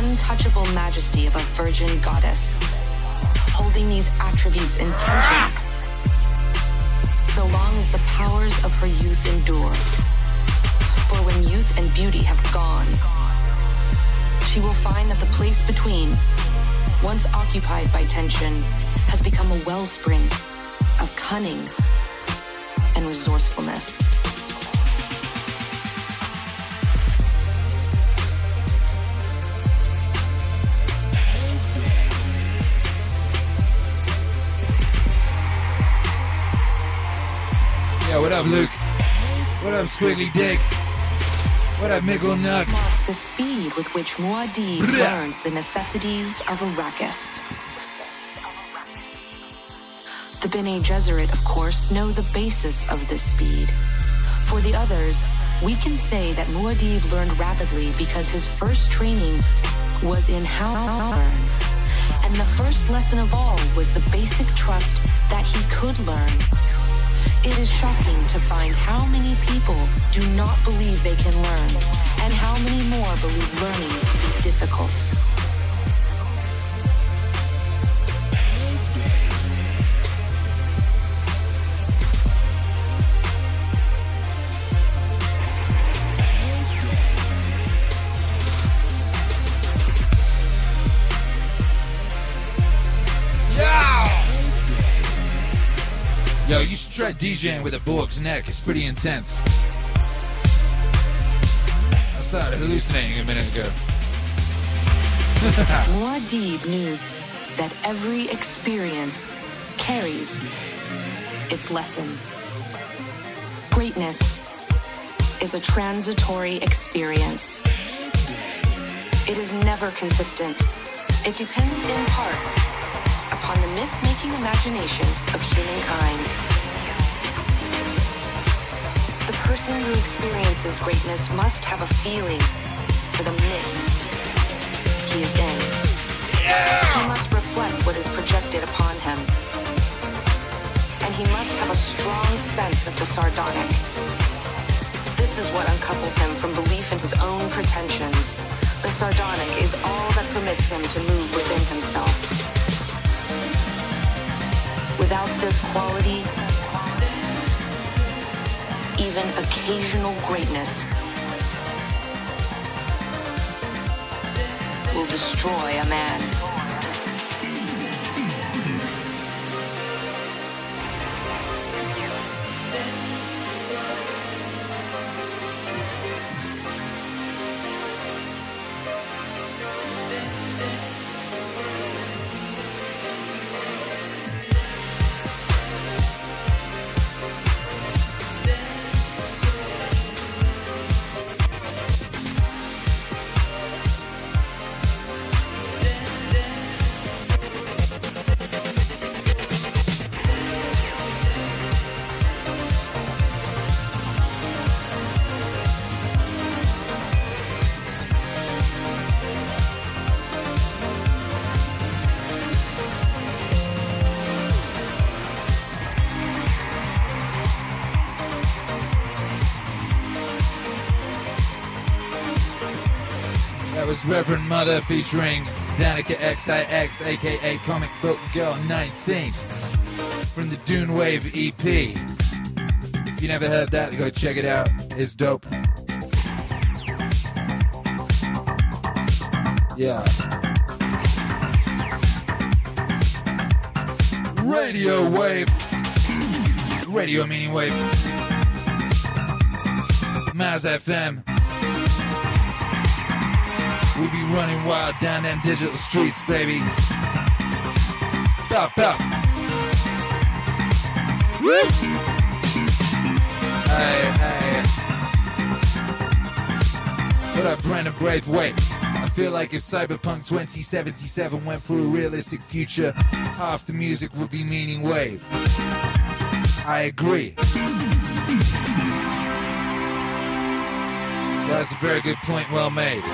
Untouchable majesty of a virgin goddess. Holding these attributes in tension, so long as the powers of her youth endure. For when youth and beauty have gone, she will find that the place between, once occupied by tension, has become a wellspring of cunning and resourcefulness. Up, Luke? What up, Squiggly Dick? What up, Mickle Nuts? the speed with which Muad'Dib learned the necessities of Arrakis. The Bene Gesserit, of course, know the basis of this speed. For the others, we can say that Muad'Dib learned rapidly because his first training was in how to learn. And the first lesson of all was the basic trust that he could learn. It is shocking to find how many people do not believe they can learn, and how many more believe learning to be difficult. Try DJing with a bullock's neck. It's pretty intense. I started hallucinating a minute ago. (laughs) Muad'Dib knew that every experience carries its lesson. Greatness is a transitory experience. It is never consistent. It depends in part upon the myth-making imagination of humankind. Person who experiences greatness must have a feeling for the myth he is in. He must reflect what is projected upon him. And he must have a strong sense of the sardonic. This is what uncouples him from belief in his own pretensions. The sardonic is all that permits him to move within himself. Without this quality, even occasional greatness will destroy a man. Reverend Mother featuring Danika XIX, aka Comic Book Girl 19, from the Dune Wave EP. If you never heard that, go check it out. It's dope. Yeah. Radio Wave. Radio meaning wave. Maz FM. We be running wild down them digital streets, baby. Bow, bow. Woo! Hey, hey. What up, Brandon Braithwaite? I feel like if Cyberpunk 2077 went for a realistic future, half the music would be meaning wave. I agree. That's a very good point, well made.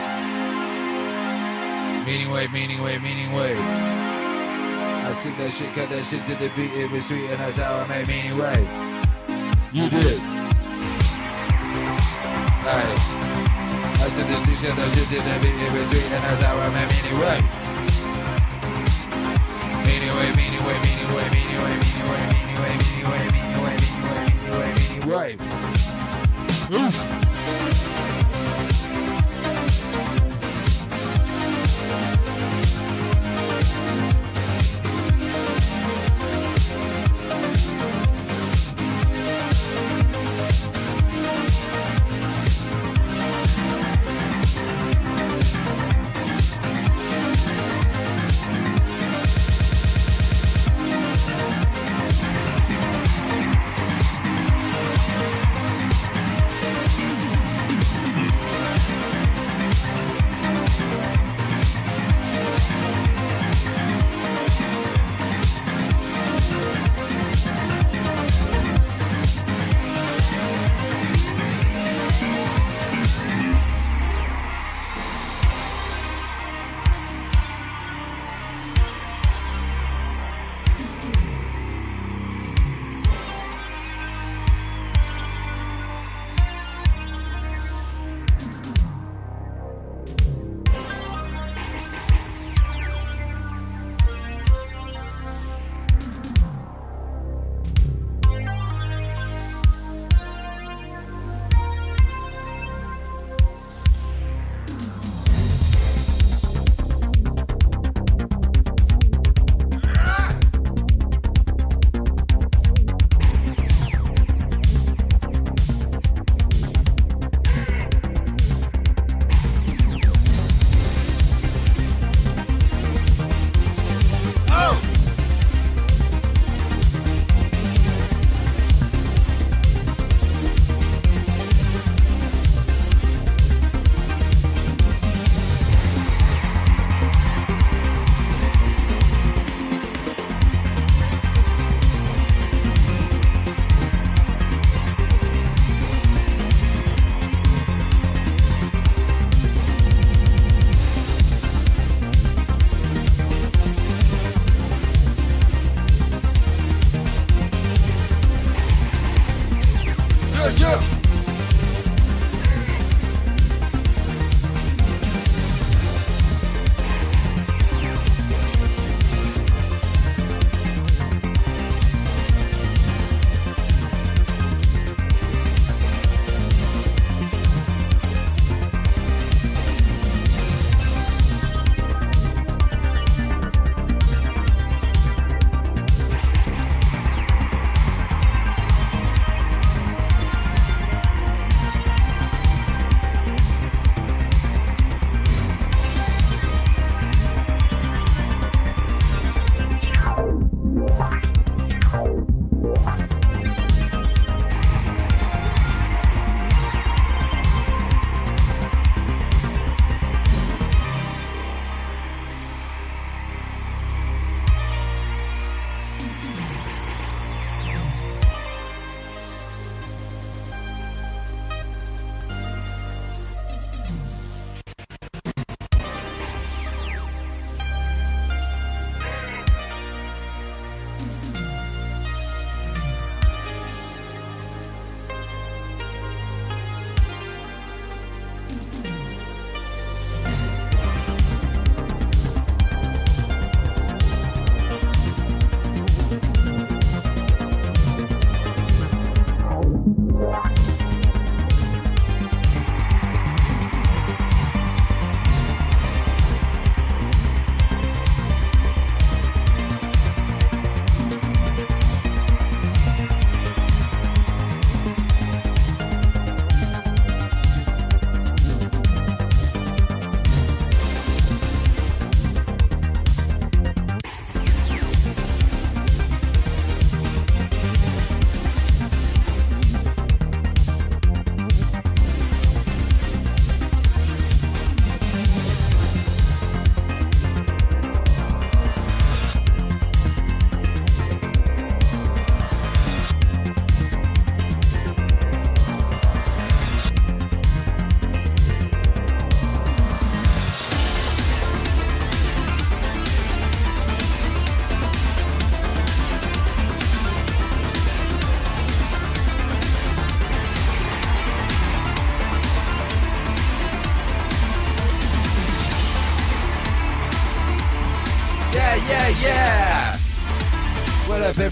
Meaning way, meaning way, meaning way. I took that shit, cut that shit to the beat, it was sweet, and that's how I made meaning way. You did. Alright. I took this shit, cut that shit to the beat, it was sweet, and that's how I made meaning way. Meaning way, meaning way, meaning way, meaning way, meaning way, meaning way, meaning way, meaning way, meaning way, meaning way. meaning wave. Oof.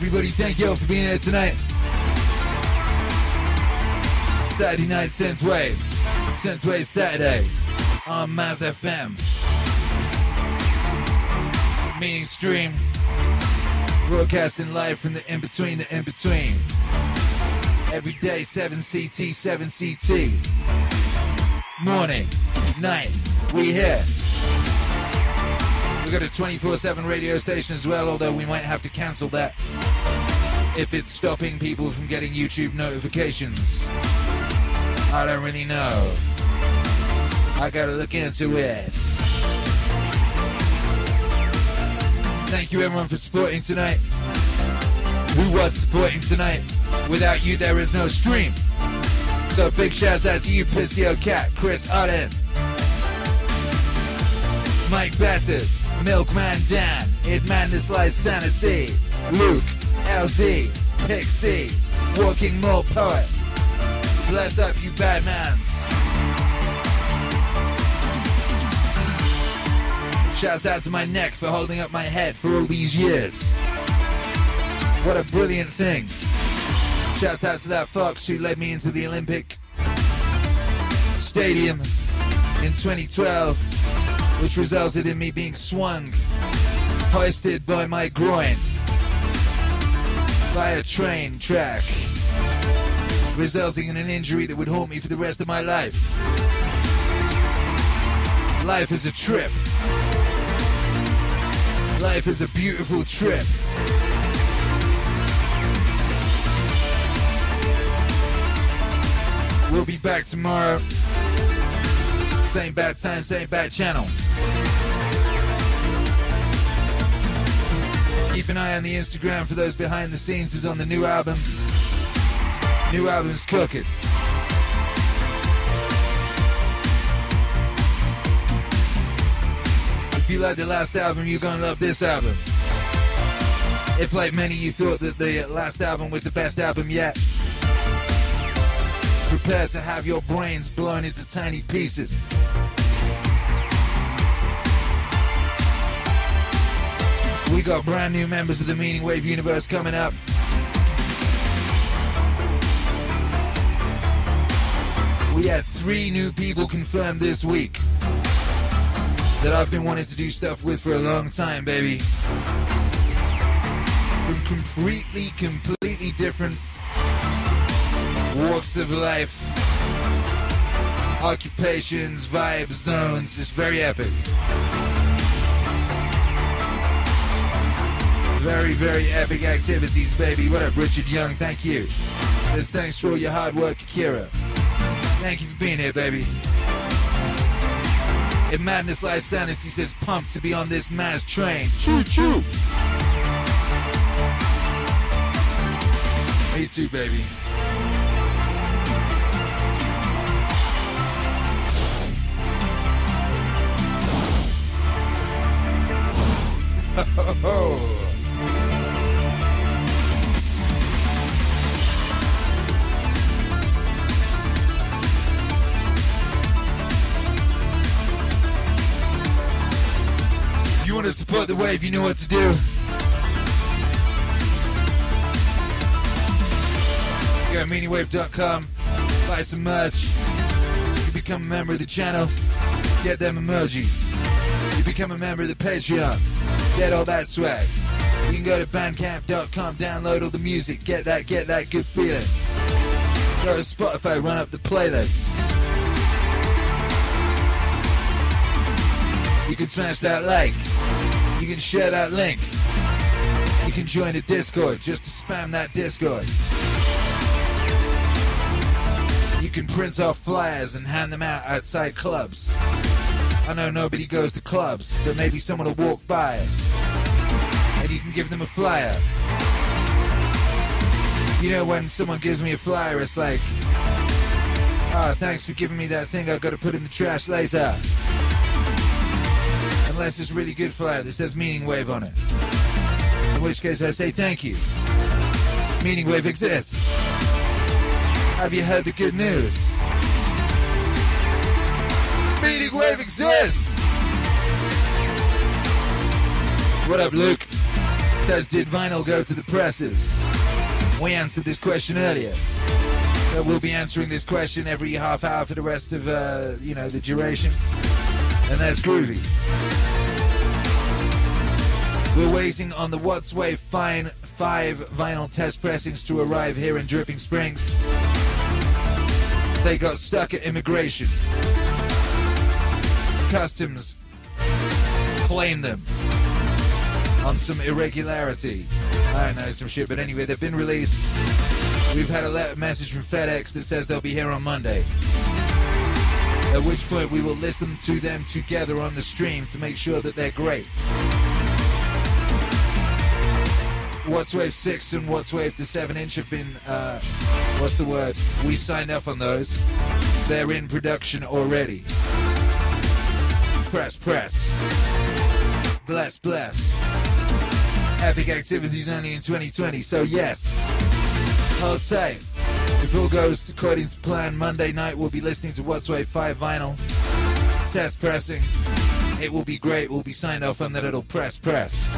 Everybody? Thank you all for being here tonight. Saturday night synthwave, synthwave Saturday on Maz FM. Meaning stream, broadcasting live from the in between, the in between. Every day, 7 CT, 7 CT. Morning, night, we here. We got a 24-7 radio station as well, although we might have to cancel that if it's stopping people from getting YouTube notifications. I don't really know. I gotta look into it. Thank you everyone for supporting tonight. Who was supporting tonight? Without you, there is no stream. So big shouts out to you, Pissio Cat, Chris Allen, Mike Bassett, Milkman Dan, It Madness Lies Sanity, Luke, LZ, Pixie, Walking Mole Poet. Bless up, you bad mans. Shouts out to my neck for holding up my head for all these years. What a brilliant thing. Shouts out to that fox who led me into the Olympic Stadium in 2012, which resulted in me being swung, hoisted by my groin by a train track, resulting in an injury that would haunt me for the rest of my life. Life is a trip. Life is a beautiful trip. We'll be back tomorrow. Same bad time, same bad channel. Keep an eye on the Instagram for those behind the scenes is on the new album. New album's cooking. If you like the last album, you're gonna love this album. If like many you thought that the last album was the best album yet, prepare to have your brains blown into tiny pieces. We got brand new members of the Meaning Wave universe coming up. We had three new people confirmed this week that I've been wanting to do stuff with for a long time, baby. From completely, completely different walks of life, occupations, vibes, zones. It's very epic. Very, very epic activities, baby. What up, Richard Young? Thank you. Says thanks for all your hard work, Akira. Thank you for being here, baby. In Madness Lies Sadness, he says pumped to be on this mass train. Choo choo. Me too, baby. If (laughs) you oh. Want to support the wave, you know what to do. Go to meaningwave.com, buy some merch. You become a member of the channel, get them emojis. You become a member of the Patreon, get all that swag. You can go to bandcamp.com, download all the music, get that, get that good feeling. Go to Spotify, run up the playlists. You can smash that like. You can share that link. You can join the Discord just to spam that Discord. You can print off flyers and hand them out outside clubs. I know nobody goes to clubs, but maybe someone will walk by and you can give them a flyer. You know, when someone gives me a flyer, it's like, oh, thanks for giving me that thing I've got to put in the trash later. Unless it's really good flyer that says Meaning Wave on it. In which case I say thank you. Meaning Wave exists. Have you heard the good news? Meaning Wave exists! What up, Luke? Says, did vinyl go to the presses? We answered this question earlier. But we'll be answering this question every half hour for the rest of, uh, you know, the duration. And that's groovy. We're waiting on the Wattswave Fine 5 vinyl test pressings to arrive here in Dripping Springs. They got stuck at immigration. Customs claimed them on some irregularity. I don't know, some shit. But anyway, they've been released. We've had a message from FedEx that says they'll be here on Monday. At which point we will listen to them together on the stream to make sure that they're great. Wattswave 6 and Wattswave the 7 inch have been, uh, what's the word? We signed up on those. They're in production already. Press, press. Bless, bless. Epic activities only in 2020, so yes. Hold tight. If all goes according to plan, Monday night we'll be listening to Wattswave 5 vinyl. Test pressing. It will be great. We'll be signed off on that little press, press.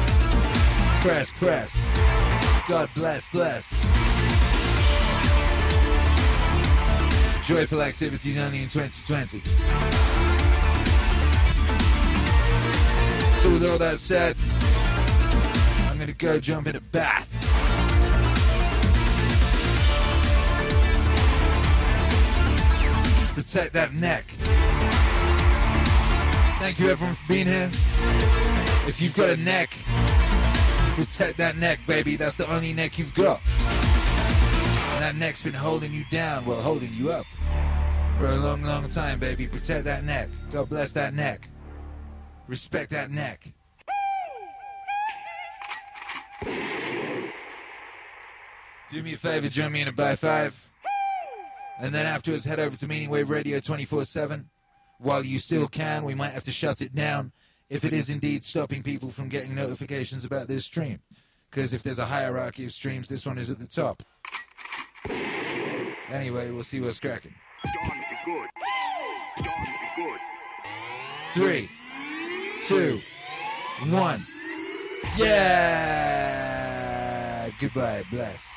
Press, press. God bless, bless. Joyful activities only in 2020. So with all that said, I'm gonna go jump in a bath. Protect that neck. Thank you everyone for being here. If you've got a neck, protect that neck, baby. That's the only neck you've got. And that neck's been holding you down, well, holding you up for a long, long time, baby. Protect that neck. God bless that neck. Respect that neck. Do me a favor, join me in a by five. And then afterwards, head over to Meaning Wave Radio 24 7. While you still can, we might have to shut it down if it is indeed stopping people from getting notifications about this stream. Because if there's a hierarchy of streams, this one is at the top. Anyway, we'll see what's cracking. Three, two, one. Yeah! Goodbye, bless.